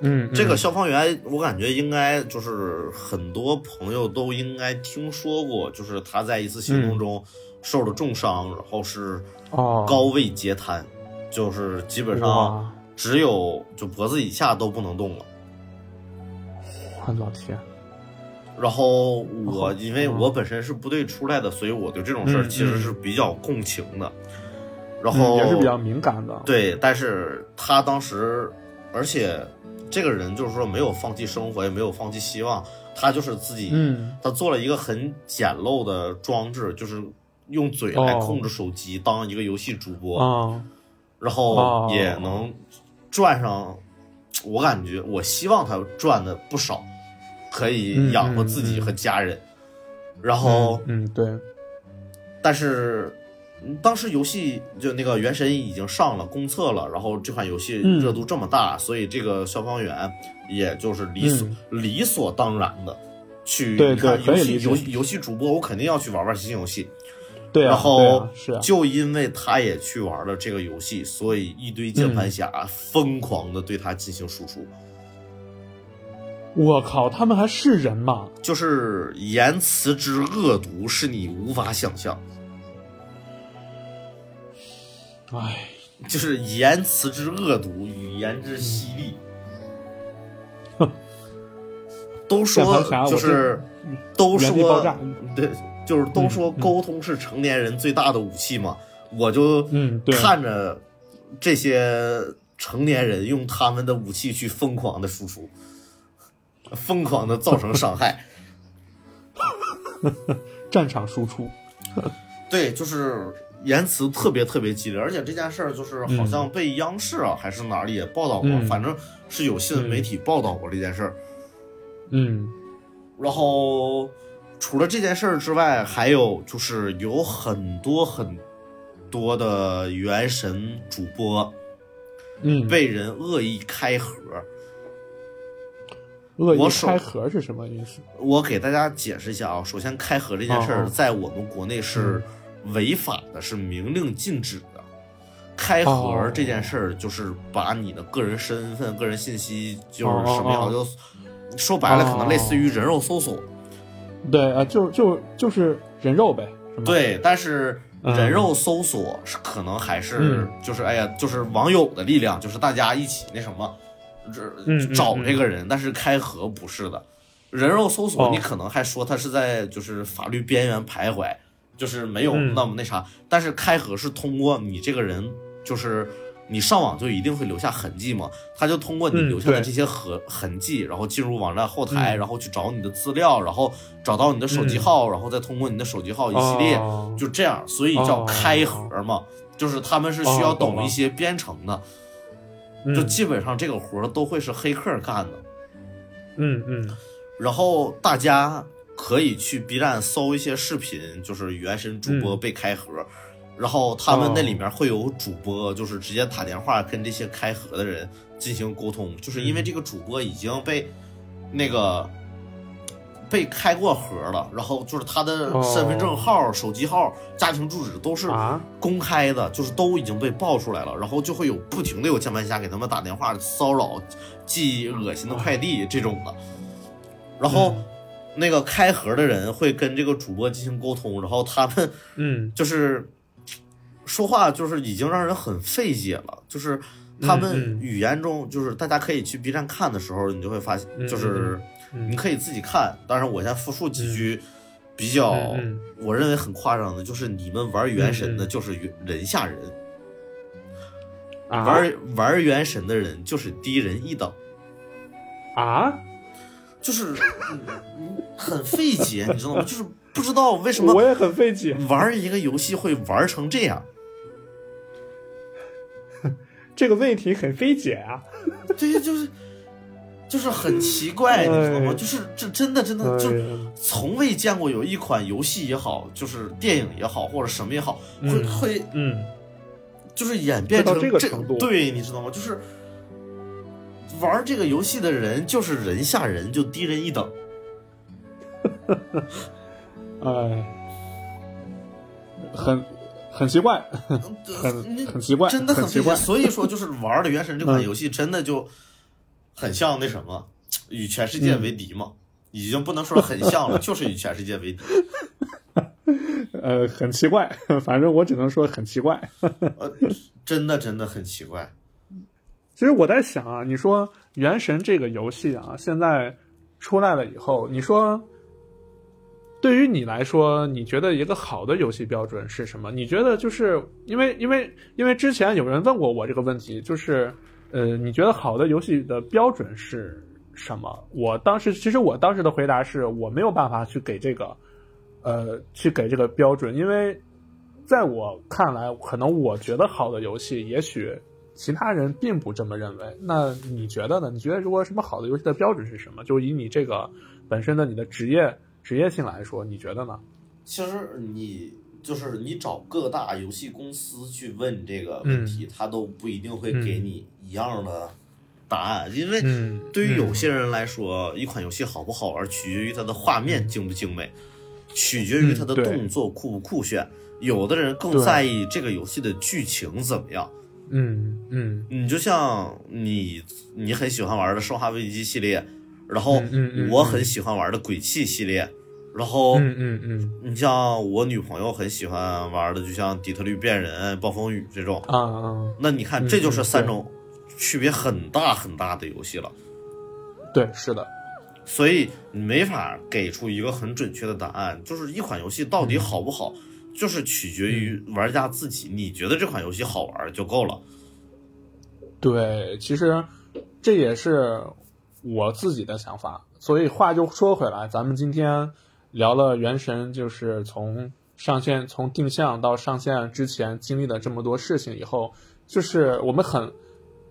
嗯，这个消防员，我感觉应该就是很多朋友都应该听说过，就是他在一次行动中受了重伤，然后是哦。高位截瘫，就是基本上，只有就脖子以下都不能动了。我老天，然后我哦。因为我本身是部队出来的，所以我对这种事其实是比较共情的。然后嗯也是比较敏感的，对，但是他当时，而且这个人就是说没有放弃生活，也没有放弃希望，他就是自己，嗯。他做了一个很简陋的装置，就是用嘴来哦控制手机，当一个游戏主播，啊然后哦。也能赚上，我感觉我希望他赚的不少，可以养活自己和家人。然后，嗯对，但是嗯当时游戏就那个《原神》已经上了公测了，然后这款游戏嗯。热度这么大，所以这个消防员也就是理所、理所当然的去嗯对戏游戏主播，我肯定要去玩玩新游戏。对啊，然后就因为他也去玩了这个游戏，所以一堆键盘侠疯狂的对他进行输出，我靠，他们还是人吗？就是言辞之恶毒是你无法想象，哎，就是言辞之恶毒，语言之犀利。都说就是都说，对，就是都说沟通是成年人最大的武器嘛，我就看着这些成年人用他们的武器去疯狂的输出，疯狂的造成伤害。战场输出，对，就是言辞特别特别激烈，而且这件事儿就是好像被央视啊、还是哪里也报道过，嗯。反正是有新闻媒体报道过这件事儿。嗯。然后除了这件事儿之外，还有就是有很多很多的原神主播嗯，被人恶意开盒。恶意开盒是什么意思？我给大家解释一下啊，首先开盒这件事在我们国内是违法的，是明令禁止的。开盒哦这件事儿就是把你的个人身份、个人信息，就是什么也好，哦就说白了，可能类似哦于人肉搜索。对啊，就就就是人肉呗，对，但是嗯。人肉搜索是可能还是嗯。就是哎呀，就是网友的力量，就是大家一起那什么，这找嗯。这个人。但是开盒不是的，人肉搜索哦。你可能还说他是在就是法律边缘徘徊，就是没有嗯。那么那啥。但是开盒是通过你这个人，就是你上网就一定会留下痕迹嘛，他就通过你留下的这些痕痕迹，然后进入网站后台，嗯然后去找你的资料，然后找到你的手机嗯。号，然后再通过你的手机号一系列。哦。就这样，所以叫哦开盒嘛，就是他们是需要哦懂一些编程的，嗯。就基本上这个活儿都会是黑客干的。嗯嗯。然后大家可以去 B 站搜一些视频，就是原神主播嗯。被开盒，然后他们那里哦面会有主播，就是直接打电话跟这些开盒的人进行沟通，就是因为嗯这个主播已经被那个。被开过盒了，然后就是他的身份证号、手机号、家庭住址都是公开的，就是都已经被爆出来了，然后就会有不停的有键盘侠给他们打电话骚扰、寄恶心的快递这种的，然后。嗯那个开盒的人会跟这个主播进行沟通，然后他们嗯就是说话就是已经让人很费解了，就是他们语言中就是大家可以去 B 站看的时候，你就会发现，嗯就是嗯你可以自己看。当然，我先复述几句比较嗯我认为很夸张的，就是你们玩原神的就是人人下人，啊玩玩原神的人就是低人一等。啊！就是嗯很费解，你知道吗？就是不知道为什么我也很费解，玩一个游戏会玩成这样。这个问题很费解啊！对，就是就是很奇怪，你知道吗？哎就是这真的真的就从未见过有一款游戏也好，就是电影也好，或者什么也好，会嗯会嗯就是演变成这个程度对，你知道吗？就是玩这个游戏的人就是人下人，就低人一等。哎，很很奇怪，你很很奇怪，真的很奇怪。所以说，就是玩的《原神》这款嗯游戏，真的就很像那什么，与全世界为敌嘛。已经不能说很像了，就是与全世界为敌。呃，很奇怪，反正我只能说很奇怪。呃，真的真的很奇怪。其实我在想啊，你说《原神》这个游戏啊，现在出来了以后，你说对于你来说，你觉得一个好的游戏标准是什么？你觉得就是因为因为因为之前有人问过我这个问题，就是呃，你觉得好的游戏的标准是什么？我当时其实我当时的回答是我没有办法去给这个呃去给这个标准，因为在我看来，可能我觉得好的游戏，也许其他人并不这么认为。那你觉得呢？你觉得如果什么好的游戏的标准是什么？就以你这个本身的你的职业职业性来说，你觉得呢？其实你就是你找各大游戏公司去问这个问题，他都不一定会给你一样的答案，因为嗯对于有些人来说，一款游戏好不好玩，取决于它的画面精不精美，取决于它的动作酷不酷炫。有的人更在意这个游戏的剧情怎么样。嗯嗯你就像你，你很喜欢玩的《生化危机》系列，然后我很喜欢玩的《鬼泣》系列，然后嗯嗯嗯你像我女朋友很喜欢玩的，就像《底特律变人》《暴风雨》这种。啊啊，那你看，嗯这就是三种区别很大很大的游戏了。对，是的，所以你没法给出一个很准确的答案。就是一款游戏到底好不好，就是取决于玩家自己。你觉得这款游戏好玩就够了。对，其实这也是我自己的想法。所以话就说回来，咱们今天聊了《原神》，就是从上线从定向到上线之前经历了这么多事情以后，就是我们很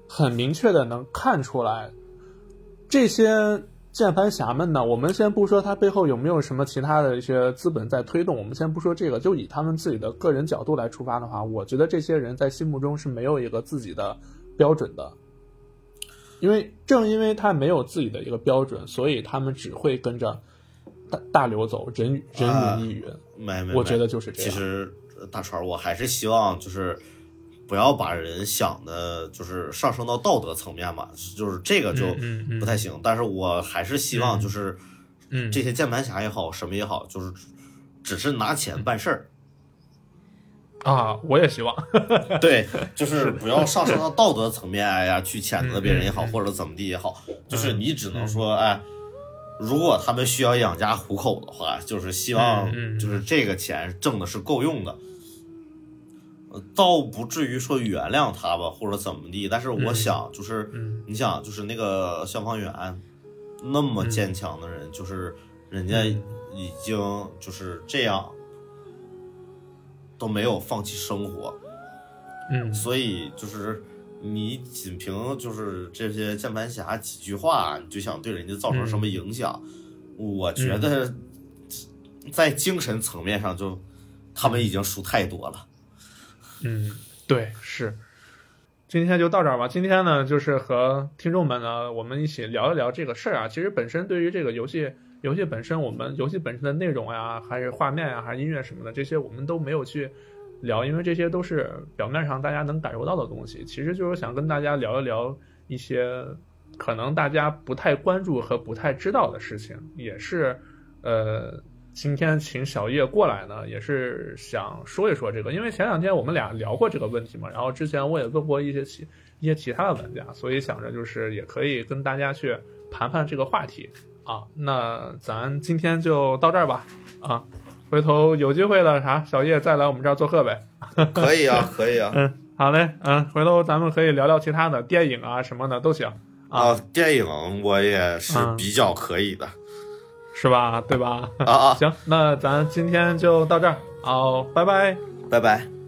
很明确的能看出来，这些键盘侠们呢，我们先不说他背后有没有什么其他的一些资本在推动，我们先不说这个，就以他们自己的个人角度来出发的话，我觉得这些人在心目中是没有一个自己的标准的。因为正因为他没有自己的一个标准，所以他们只会跟着大大流走，人人云亦云。没没，我觉得就是这样。其实大川，我还是希望就是不要把人想的，就是上升到道德层面嘛，就是这个就不太行。但是我还是希望就是，嗯这些键盘侠也好，什么也好，就是只是拿钱办事儿。啊，我也希望。对，就是不要上升到道德层面，哎呀，去谴责别人也好，或者怎么地也好，就是你只能说，哎，如果他们需要养家糊口的话，就是希望就是这个钱挣的是够用的，呃倒不至于说原谅他吧，或者怎么地。但是我想，就是嗯。你想，就是那个消防员那么坚强的人，就是人家嗯。已经就是这样。都没有放弃生活，嗯所以就是你仅凭就是这些键盘侠几句话，你就想对人家造成什么影响？我觉得在精神层面上就他们已经输太多了。嗯，对，是。今天就到这儿吧。今天呢，就是和听众们呢，我们一起聊一聊这个事儿啊。其实本身对于这个游戏，游戏本身，我们游戏本身的内容呀，还是画面呀，还是音乐什么的，这些我们都没有去聊，因为这些都是表面上大家能感受到的东西。其实就是想跟大家聊一聊一些可能大家不太关注和不太知道的事情，也是呃。今天请小叶过来呢，也是想说一说这个，因为前两天我们俩聊过这个问题嘛，然后之前我也问过一些其一些其他的玩家，所以想着就是也可以跟大家去盘盘这个话题啊。那咱今天就到这儿吧，啊，回头有机会了啥，小叶再来我们这儿做客呗。可以啊，可以啊。嗯，好嘞，嗯，回头咱们可以聊聊其他的电影啊什么的都行啊，啊，电影我也是比较可以的。是吧？对吧？啊啊，行，那咱今天就到这儿，好，拜拜。拜拜。